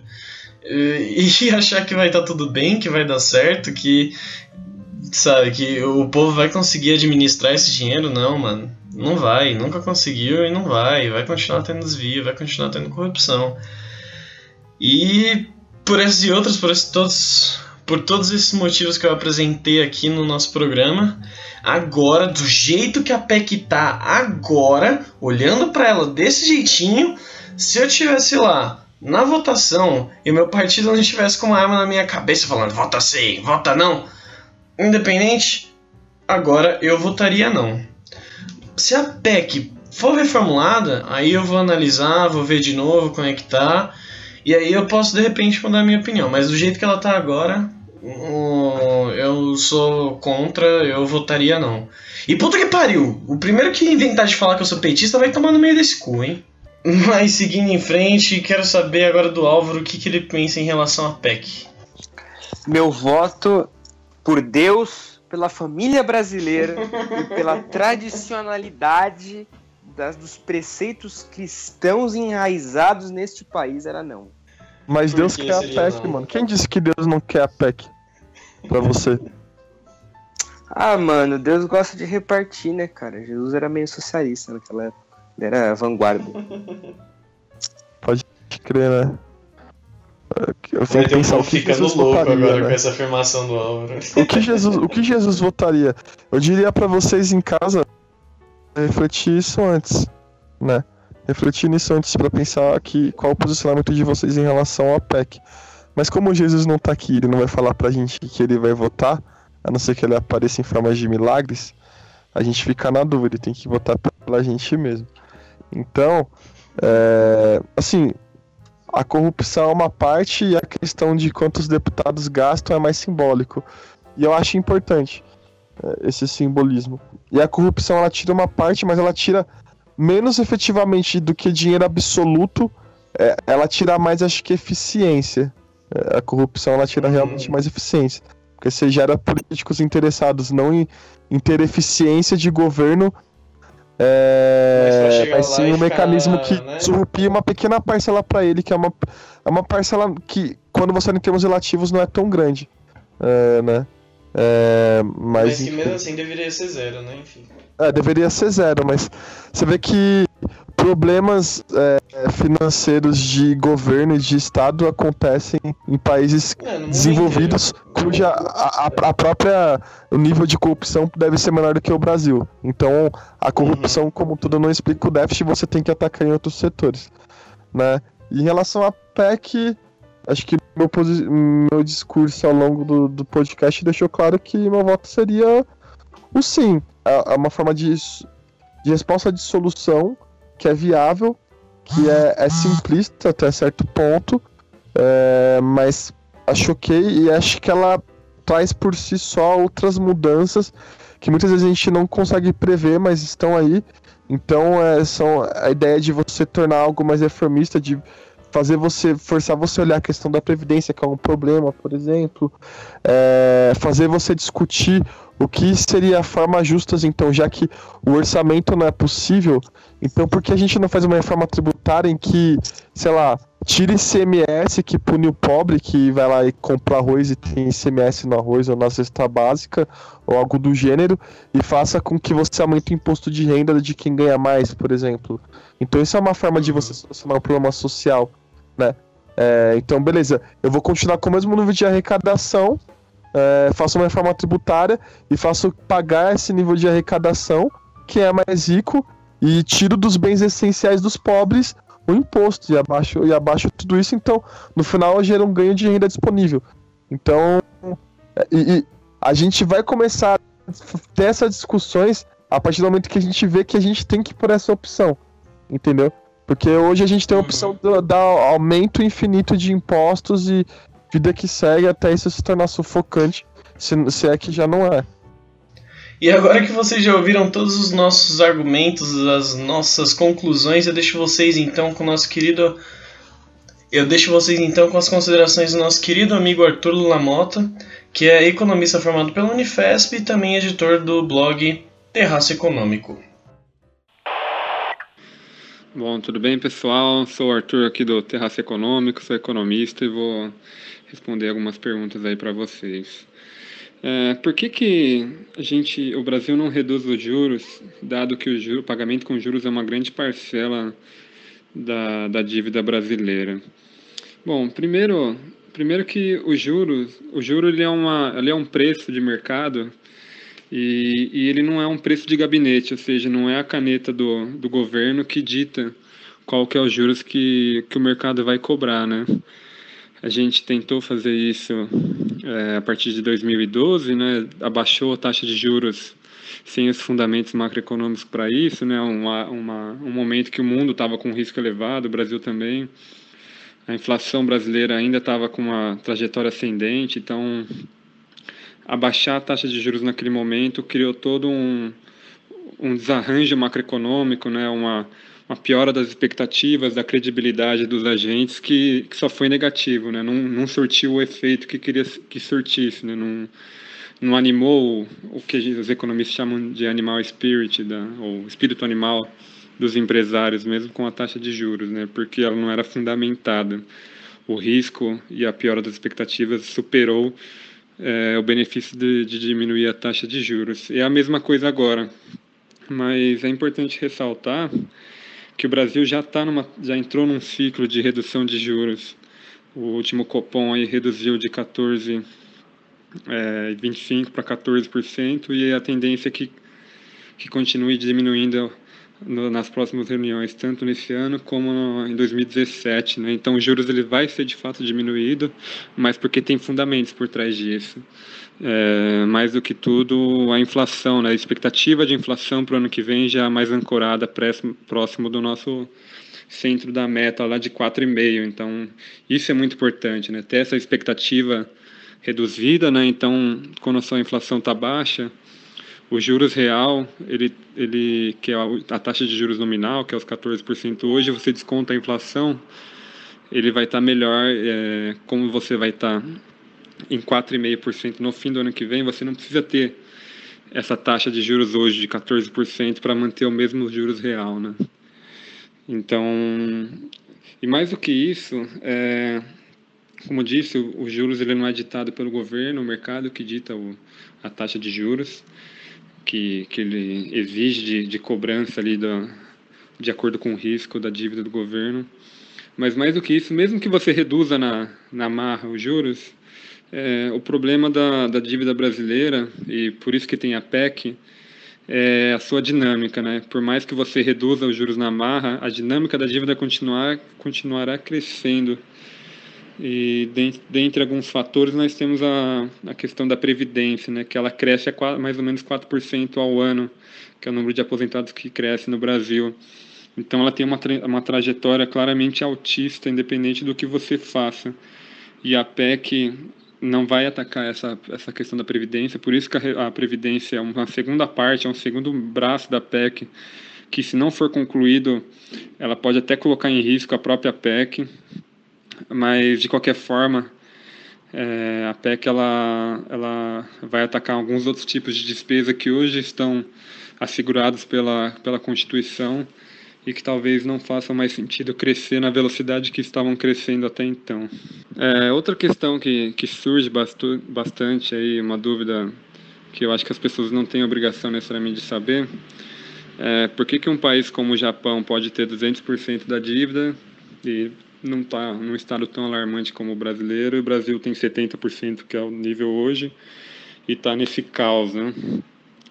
e achar que vai estar tá tudo bem, que vai dar certo, que sabe que o povo vai conseguir administrar esse dinheiro, não, mano. Não vai, nunca conseguiu e não vai, vai continuar tendo desvio, vai continuar tendo corrupção. E por esses e outros, por esses todos, por todos esses motivos que eu apresentei aqui no nosso programa, agora do jeito que a PEC tá agora, olhando para ela desse jeitinho, se eu tivesse lá na votação e meu partido não estivesse com uma arma na minha cabeça falando vota sim, vota não, independente, agora eu votaria não. Se a PEC for reformulada, aí eu vou analisar, vou ver de novo como é que tá, e aí eu posso de repente mudar a minha opinião. Mas do jeito que ela tá agora, eu sou contra, eu votaria não. E puta que pariu! O primeiro que inventar de falar que eu sou petista vai tomar no meio desse cu, hein? Mas seguindo em frente, quero saber agora do Álvaro o que, que ele pensa em relação à PEC. Meu voto por Deus, pela família brasileira e pela tradicionalidade das, dos preceitos cristãos enraizados neste país era não. Mas Deus quer a PEC, não? mano. Quem disse que Deus não quer a PEC? Pra você. Ah, mano, Deus gosta de repartir, né, cara? Jesus era meio socialista naquela época. Era vanguarda. Pode crer, né? Eu tenho que pensar o que Jesus louco votaria, agora né? com essa afirmação do Álvaro. O que Jesus, o que Jesus votaria? Eu diria para vocês em casa refletir isso antes, né? Refletir nisso antes para pensar que qual o posicionamento de vocês em relação à PEC. Mas como Jesus não tá aqui, ele não vai falar pra gente que ele vai votar, a não ser que ele apareça em forma de milagres, a gente fica na dúvida, tem que votar pela gente mesmo. Então, é, assim, a corrupção é uma parte e a questão de quantos deputados gastam é mais simbólico. E eu acho importante é, esse simbolismo. E a corrupção ela tira uma parte, mas ela tira menos efetivamente do que dinheiro absoluto. É, ela tira mais, acho que, eficiência. É, a corrupção ela tira realmente mais eficiência. Porque você gera políticos interessados não em, em ter eficiência de governo é, vai ser um mecanismo que né? surrupia uma pequena parcela para ele, que é uma, é uma parcela que, quando você em termos relativos, não é tão grande. É, né? É, mas, mas que mesmo assim deveria ser zero, né? Enfim. É, deveria ser zero, mas você vê que problemas é, financeiros de governo e de Estado acontecem em países é, desenvolvidos cuja a, a, própria o nível de corrupção deve ser menor do que o Brasil. Então, a corrupção, uhum. como tudo não explica o déficit, você tem que atacar em outros setores. Né? Em relação à PEC, acho que meu, meu discurso ao longo do, do podcast deixou claro que meu voto seria o sim. É, é uma forma de, de resposta de solução que é viável, que é, é simplista até certo ponto, é, mas acho ok e acho que ela traz por si só outras mudanças que muitas vezes a gente não consegue prever, mas estão aí. Então, é, são a ideia de você tornar algo mais reformista, de fazer você forçar você a olhar a questão da previdência que é um problema, por exemplo, é, fazer você discutir o que seria a forma justa, então, já que o orçamento não é possível, então por que a gente não faz uma reforma tributária em que, sei lá, tire ICMS que pune o pobre que vai lá e compra arroz e tem ICMS no arroz ou na cesta básica ou algo do gênero e faça com que você aumente o imposto de renda de quem ganha mais, por exemplo. Então isso é uma forma de você solucionar um problema social, né? É, então, beleza, eu vou continuar com o mesmo nível de arrecadação, é, faço uma reforma tributária e faço pagar esse nível de arrecadação, que é mais rico, e tiro dos bens essenciais dos pobres o imposto e abaixo, e abaixo tudo isso, então no final gera um ganho de renda disponível. Então, é, e, e a gente vai começar a ter essas discussões a partir do momento que a gente vê que a gente tem que ir por essa opção, entendeu? Porque hoje a gente tem a opção de dar aumento infinito de impostos e vida que segue até isso se tornar sufocante, se, se é que já não é. E agora que vocês já ouviram todos os nossos argumentos, as nossas conclusões, eu deixo vocês então com o nosso querido. Eu deixo vocês então com as considerações do nosso querido amigo Arthur Lamota, que é economista formado pela Unifesp e também editor do blog Terraço Econômico. Bom, tudo bem, pessoal? Sou o Arthur aqui do Terraço Econômico, sou economista e vou responder algumas perguntas aí para vocês. É, por que, que a gente, o Brasil não reduz os juros, dado que o, juro, o pagamento com juros é uma grande parcela da, da dívida brasileira? Bom, primeiro, primeiro que o juros, o juro ele é, uma, ele é um preço de mercado e, e ele não é um preço de gabinete, ou seja, não é a caneta do, do governo que dita qual que é os juros que, que o mercado vai cobrar, né? A gente tentou fazer isso é, a partir de 2012, né? Abaixou a taxa de juros sem os fundamentos macroeconômicos para isso, né? Uma, uma, um momento que o mundo estava com risco elevado, o Brasil também. A inflação brasileira ainda estava com uma trajetória ascendente, então abaixar a taxa de juros naquele momento criou todo um, um desarranjo macroeconômico, né, uma, uma piora das expectativas, da credibilidade dos agentes que, que só foi negativo, né, não, não surtiu o efeito que queria que surtisse, né, não, não animou o, que os economistas chamam de animal spirit, da, ou espírito animal dos empresários, mesmo com a taxa de juros, né, porque ela não era fundamentada. O risco e a piora das expectativas superou é, o benefício de, de diminuir a taxa de juros. É a mesma coisa agora, mas é importante ressaltar que o Brasil já tá numa, já entrou num ciclo de redução de juros. O último Copom aí reduziu de 14 é, 25 para 14% e a tendência é que que continue diminuindo nas próximas reuniões, tanto nesse ano como no, em 2017. Né? Então, os juros ele vai ser de fato diminuído, mas porque tem fundamentos por trás disso. É, mais do que tudo, a inflação, né? a expectativa de inflação para o ano que vem já mais ancorada próximo, próximo do nosso centro da meta lá de 4,5. Então, isso é muito importante, né? ter essa expectativa reduzida, né? então, quando a sua inflação está baixa, o juros real, ele, ele, que é a, taxa de juros nominal, que é os 14% hoje, você desconta a inflação, ele vai estar tá melhor, é, como você vai estar tá em 4,5% no fim do ano que vem, você não precisa ter essa taxa de juros hoje de 14% para manter o mesmo juros real, né? Então, e mais do que isso, é, como disse, o juros ele não é ditado pelo governo, o mercado que dita o, a taxa de juros que, que ele exige de, de cobrança ali do, de acordo com o risco da dívida do governo. Mas mais do que isso, mesmo que você reduza na, na marra os juros, é, o problema da, da dívida brasileira, e por isso que tem a PEC, é a sua dinâmica. Né? Por mais que você reduza os juros na marra, a dinâmica da dívida continuar, continuará crescendo. E dentre alguns fatores nós temos a, a questão da previdência, né, que ela cresce a 4, mais ou menos 4% ao ano, que é o número de aposentados que cresce no Brasil. Então ela tem uma, tra uma trajetória claramente altista, independente do que você faça. E a PEC não vai atacar essa, essa questão da previdência, por isso que a, a previdência é uma segunda parte, é um segundo braço da PEC que se não for concluído, ela pode até colocar em risco a própria PEC, mas de qualquer forma, é, a PEC ela, ela vai atacar alguns outros tipos de despesa que hoje estão assegurados pela, pela Constituição e que talvez não façam mais sentido crescer na velocidade que estavam crescendo até então. É, outra questão que, que surge bastu, bastante aí, uma dúvida que eu acho que as pessoas não têm obrigação necessariamente de saber, é por que, que um país como o Japão pode ter 200% da dívida e não está num estado tão alarmante como o brasileiro, e o Brasil tem 70%, que é o nível hoje, e está nesse caos, né?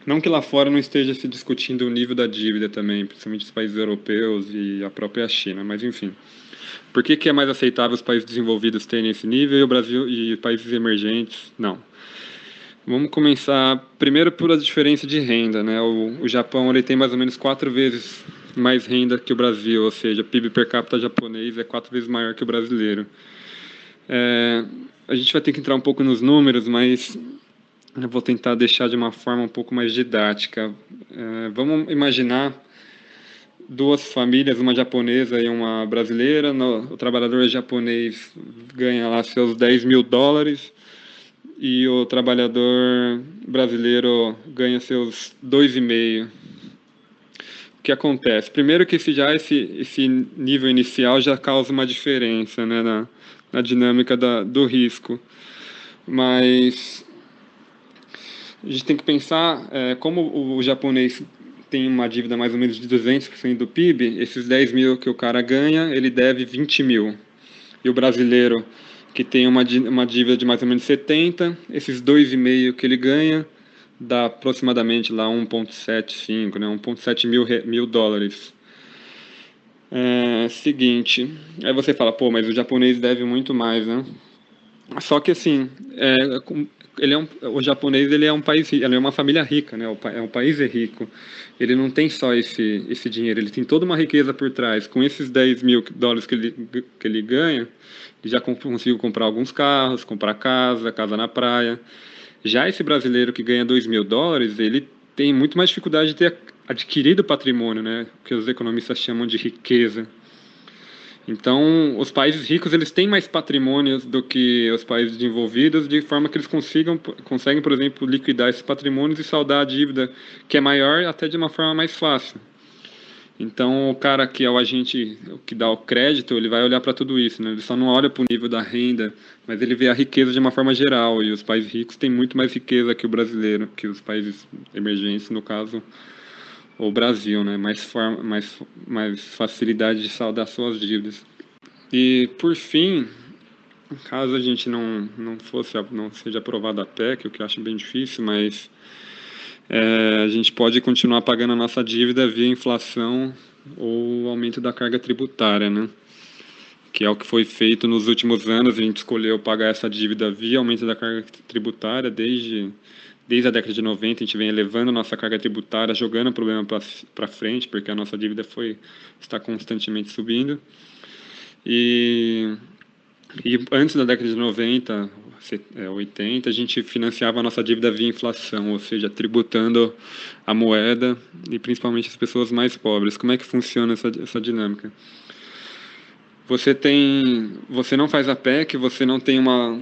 Não que lá fora não esteja se discutindo o nível da dívida também, principalmente os países europeus e a própria China, mas enfim. Por que, que é mais aceitável os países desenvolvidos terem esse nível e o Brasil e países emergentes não? Vamos começar primeiro por a diferença de renda, né? O, o Japão ele tem mais ou menos quatro vezes mais renda que o Brasil, ou seja, PIB per capita japonês é quatro vezes maior que o brasileiro. É, a gente vai ter que entrar um pouco nos números, mas eu vou tentar deixar de uma forma um pouco mais didática. É, vamos imaginar duas famílias, uma japonesa e uma brasileira. No, o trabalhador japonês ganha lá seus 10 mil dólares e o trabalhador brasileiro ganha seus 2,5 que acontece? Primeiro que esse, já esse, esse nível inicial já causa uma diferença né, na, na dinâmica da, do risco. Mas a gente tem que pensar é, como o, o japonês tem uma dívida mais ou menos de 200% do PIB, esses 10 mil que o cara ganha, ele deve 20 mil. E o brasileiro, que tem uma, uma dívida de mais ou menos 70, esses 2,5 que ele ganha, dá aproximadamente lá 1,75, né, 1,7 mil, mil dólares. É, seguinte, aí você fala, pô, mas o japonês deve muito mais, né? Só que assim, é, ele é um, o japonês ele é um país, ele é uma família rica, né? É um país é rico. Ele não tem só esse esse dinheiro, ele tem toda uma riqueza por trás. Com esses 10 mil dólares que ele que ele ganha, ele já conseguiu comprar alguns carros, comprar casa, casa na praia. Já esse brasileiro que ganha 2 mil dólares, ele tem muito mais dificuldade de ter adquirido patrimônio, né? que os economistas chamam de riqueza. Então, os países ricos eles têm mais patrimônios do que os países desenvolvidos, de forma que eles consigam, conseguem, por exemplo, liquidar esses patrimônios e saldar a dívida, que é maior, até de uma forma mais fácil. Então, o cara que é o agente que dá o crédito, ele vai olhar para tudo isso, né? Ele só não olha para o nível da renda, mas ele vê a riqueza de uma forma geral. E os países ricos têm muito mais riqueza que o brasileiro, que os países emergentes, no caso, o Brasil, né? Mais, forma, mais, mais facilidade de saldar suas dívidas. E, por fim, caso a gente não, não fosse, não seja aprovada a PEC, o que eu acho bem difícil, mas é, a gente pode continuar pagando a nossa dívida via inflação ou aumento da carga tributária, né? Que é o que foi feito nos últimos anos. A gente escolheu pagar essa dívida via aumento da carga tributária desde, desde a década de 90. A gente vem elevando a nossa carga tributária, jogando o problema para frente, porque a nossa dívida foi está constantemente subindo. E, e antes da década de 90, 80, é, a gente financiava a nossa dívida via inflação, ou seja, tributando a moeda e principalmente as pessoas mais pobres. Como é que funciona essa, essa dinâmica? Você tem, você não faz a PEC, você não tem uma,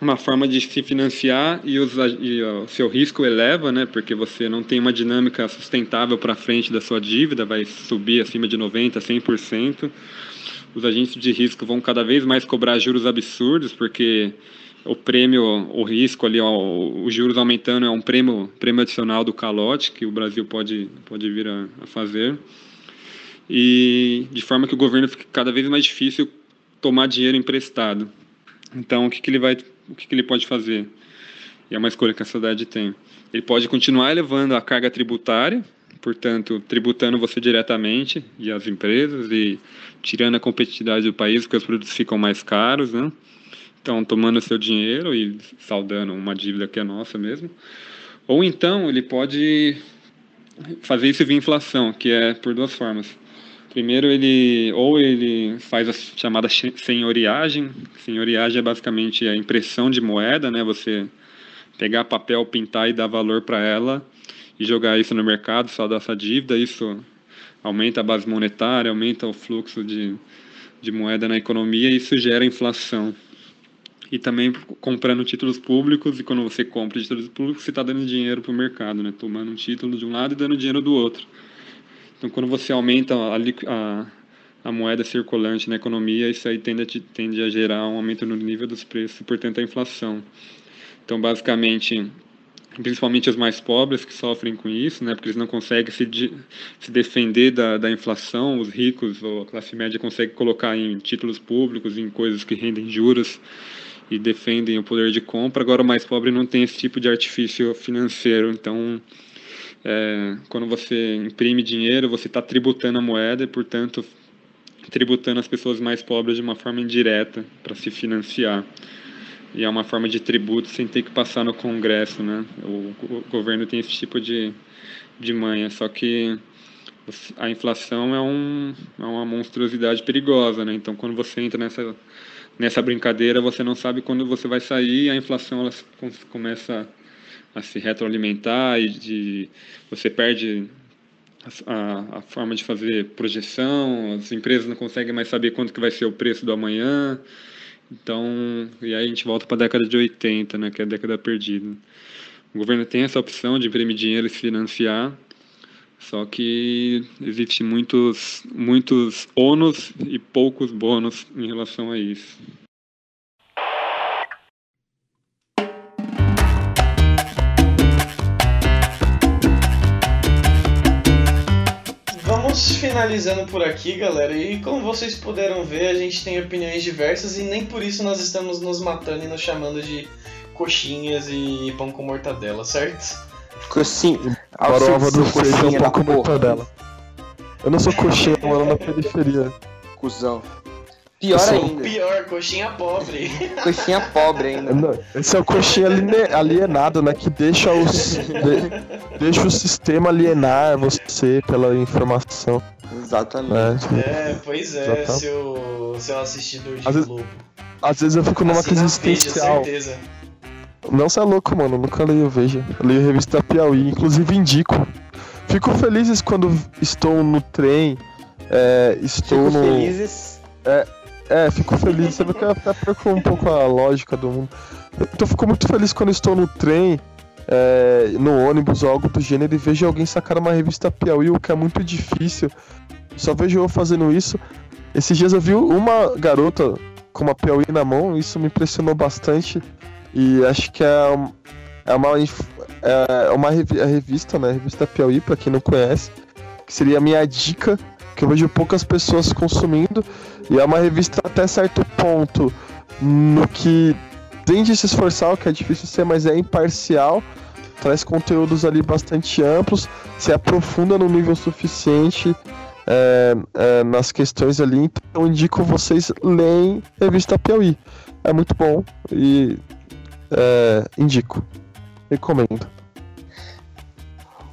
uma forma de se financiar e, os, e o seu risco eleva, né? Porque você não tem uma dinâmica sustentável para frente da sua dívida, vai subir acima de 90, 100%. Os agentes de risco vão cada vez mais cobrar juros absurdos, porque o prêmio, o risco ali, os juros aumentando é um prêmio, prêmio adicional do calote que o Brasil pode, pode vir a, a fazer. E de forma que o governo fique cada vez mais difícil tomar dinheiro emprestado. Então, o que, que ele vai, o que, que ele pode fazer? E é uma escolha que a sociedade tem. Ele pode continuar elevando a carga tributária, portanto, tributando você diretamente e as empresas e tirando a competitividade do país, porque os produtos ficam mais caros, né? Estão tomando seu dinheiro e saldando uma dívida que é nossa mesmo. Ou então ele pode fazer isso via inflação, que é por duas formas. Primeiro ele ou ele faz a chamada senhoriagem. Senhoriagem é basicamente a impressão de moeda, né? Você pegar papel, pintar e dar valor para ela e jogar isso no mercado, saldar essa dívida. Isso aumenta a base monetária, aumenta o fluxo de, de moeda na economia e isso gera inflação. E também comprando títulos públicos, e quando você compra títulos públicos, você está dando dinheiro para o mercado, né? tomando um título de um lado e dando dinheiro do outro. Então, quando você aumenta a, a, a moeda circulante na economia, isso aí tende a, tende a gerar um aumento no nível dos preços e, portanto, a inflação. Então, basicamente, principalmente os mais pobres que sofrem com isso, né, porque eles não conseguem se, de, se defender da, da inflação, os ricos ou a classe média consegue colocar em títulos públicos, em coisas que rendem juros e defendem o poder de compra, agora o mais pobre não tem esse tipo de artifício financeiro, então é, quando você imprime dinheiro, você está tributando a moeda e, portanto, tributando as pessoas mais pobres de uma forma indireta para se financiar. E é uma forma de tributo sem ter que passar no Congresso, né? O, o governo tem esse tipo de, de manha, só que a inflação é, um, é uma monstruosidade perigosa, né? Então, quando você entra nessa, nessa brincadeira, você não sabe quando você vai sair, a inflação ela começa a se retroalimentar e de, você perde a, a, forma de fazer projeção, as empresas não conseguem mais saber quanto que vai ser o preço do amanhã. Então, e aí a gente volta para a década de 80, né, que é a década perdida. O governo tem essa opção de imprimir dinheiro e se financiar, só que existe muitos muitos ônus e poucos bônus em relação a isso. Vamos finalizando por aqui, galera. E como vocês puderam ver, a gente tem opiniões diversas e nem por isso nós estamos nos matando e nos chamando de coxinhas e pão com mortadela, certo? Coxinha. Prova do coxinha pão com mortadela. Eu não sou coxinha, eu moro na periferia. Cusão. Pior ainda. Pior, coxinha pobre. Coxinha pobre ainda. Não, esse é o coxinha alienado, né? Que deixa, os, de, deixa o sistema alienar você pela informação. Exatamente. Né? É, pois é, seu, seu assistidor de às Globo. Vezes, às vezes eu fico numa crise existencial. certeza. Não, você é louco, mano. nunca leio Veja. Eu leio a revista Piauí, inclusive indico. Fico feliz quando estou no trem. É, estou Fico no. felizes. É, é, fico feliz. Você que até perco um pouco a lógica do mundo. Então, fico muito feliz quando estou no trem, é, no ônibus ou algo do gênero e vejo alguém sacar uma revista Piauí, o que é muito difícil. Só vejo eu fazendo isso. Esses dias eu vi uma garota com uma Piauí na mão, isso me impressionou bastante. E acho que é, é uma, é uma revista, né? Revista Piauí, para quem não conhece, que seria a minha dica, que eu vejo poucas pessoas consumindo. E é uma revista até certo ponto no que tem de se esforçar, o que é difícil ser, mas é imparcial, traz conteúdos ali bastante amplos, se aprofunda no nível suficiente é, é, nas questões ali, então indico vocês leem revista Piauí. É muito bom e é, indico, recomendo.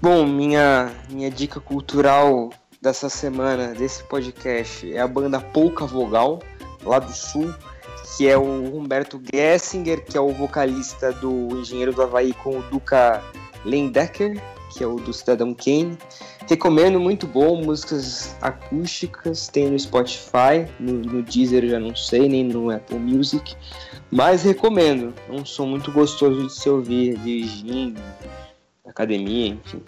Bom, minha, minha dica cultural dessa semana, desse podcast, é a banda Pouca Vogal, lá do Sul, que é o Humberto Gessinger, que é o vocalista do Engenheiro do Havaí com o Duca Lendecker, que é o do Cidadão Kane. Recomendo, muito bom, músicas acústicas, tem no Spotify, no, no Deezer já não sei, nem no Apple Music, mas recomendo, é um som muito gostoso de se ouvir, dirigindo, academia, enfim.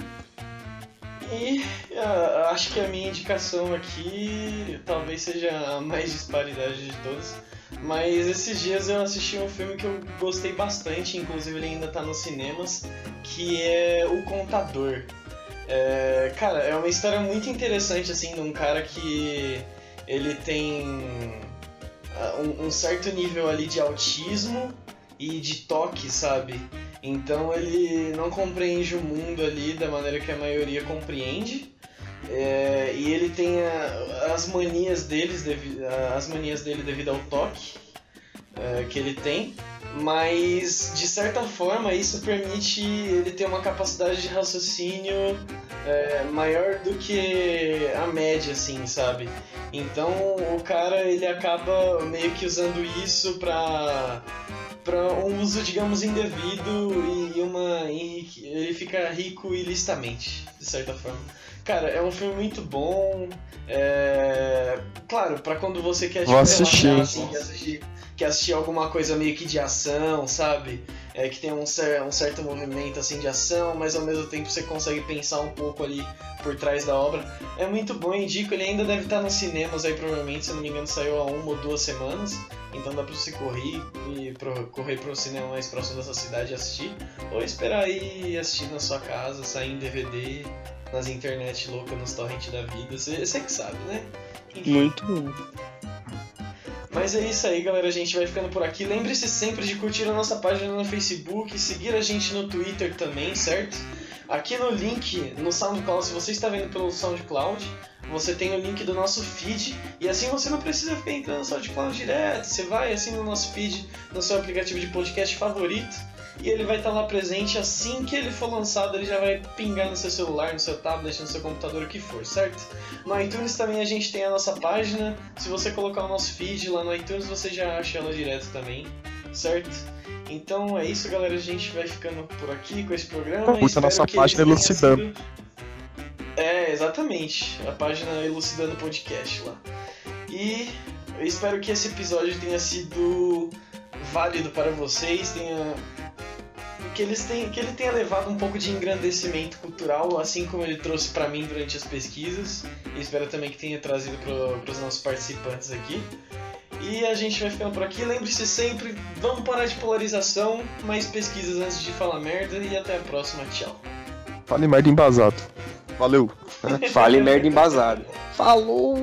E uh, acho que a minha indicação aqui talvez seja a mais disparidade de todas. Mas esses dias eu assisti um filme que eu gostei bastante, inclusive ele ainda tá nos cinemas, que é O Contador. É, cara, é uma história muito interessante, assim, de um cara que ele tem um, um certo nível ali de autismo e de toque, sabe? Então ele não compreende o mundo ali da maneira que a maioria compreende. É, e ele tem a, as manias deles, as manias dele devido ao toque é, que ele tem, mas de certa forma isso permite ele ter uma capacidade de raciocínio é, maior do que a média, assim, sabe? Então o cara ele acaba meio que usando isso para para um uso, digamos, indevido e uma ele fica rico ilicitamente, de certa forma. Cara, é um filme muito bom. É... Claro, para quando você quer assistir. relaxar, assim, quer assistir, quer assistir alguma coisa meio que de ação, sabe? É, que tem um, cer um certo movimento assim de ação, mas ao mesmo tempo você consegue pensar um pouco ali por trás da obra. É muito bom, indico. Ele ainda deve estar nos cinemas aí, provavelmente, se não me engano, saiu há uma ou duas semanas. Então dá pra você correr e pro, correr pro cinema mais próximo da sua cidade e assistir. Ou esperar aí assistir na sua casa, sair em DVD, nas internet loucas, nos torrent da vida. Você que sabe, né? Enfim. Muito bom. Mas é isso aí, galera. A gente vai ficando por aqui. Lembre-se sempre de curtir a nossa página no Facebook, seguir a gente no Twitter também, certo? Aqui no link no SoundCloud, se você está vendo pelo SoundCloud, você tem o link do nosso feed e assim você não precisa ficar entrando no SoundCloud direto. Você vai assim no nosso feed, no seu aplicativo de podcast favorito e ele vai estar lá presente assim que ele for lançado, ele já vai pingar no seu celular, no seu tablet, no seu computador, o que for, certo? No iTunes também a gente tem a nossa página. Se você colocar o nosso feed lá no iTunes, você já acha ela direto também, certo? Então é isso, galera. A gente vai ficando por aqui com esse programa. Curta a nossa página Elucidando. sido- É, exatamente. A página Elucidando Podcast lá. E eu espero que esse episódio tenha sido válido para vocês, tenha que eles tenham, que ele tenha levado um pouco de engrandecimento cultural, assim como ele trouxe para mim durante as pesquisas. E espero também que tenha trazido para os nossos participantes aqui. E a gente vai ficando por aqui. Lembre-se sempre, vamos parar de polarização, mais pesquisas antes de falar merda e até a próxima. Tchau. Fale merda embasado. Valeu. Fale merda embasada. Falou!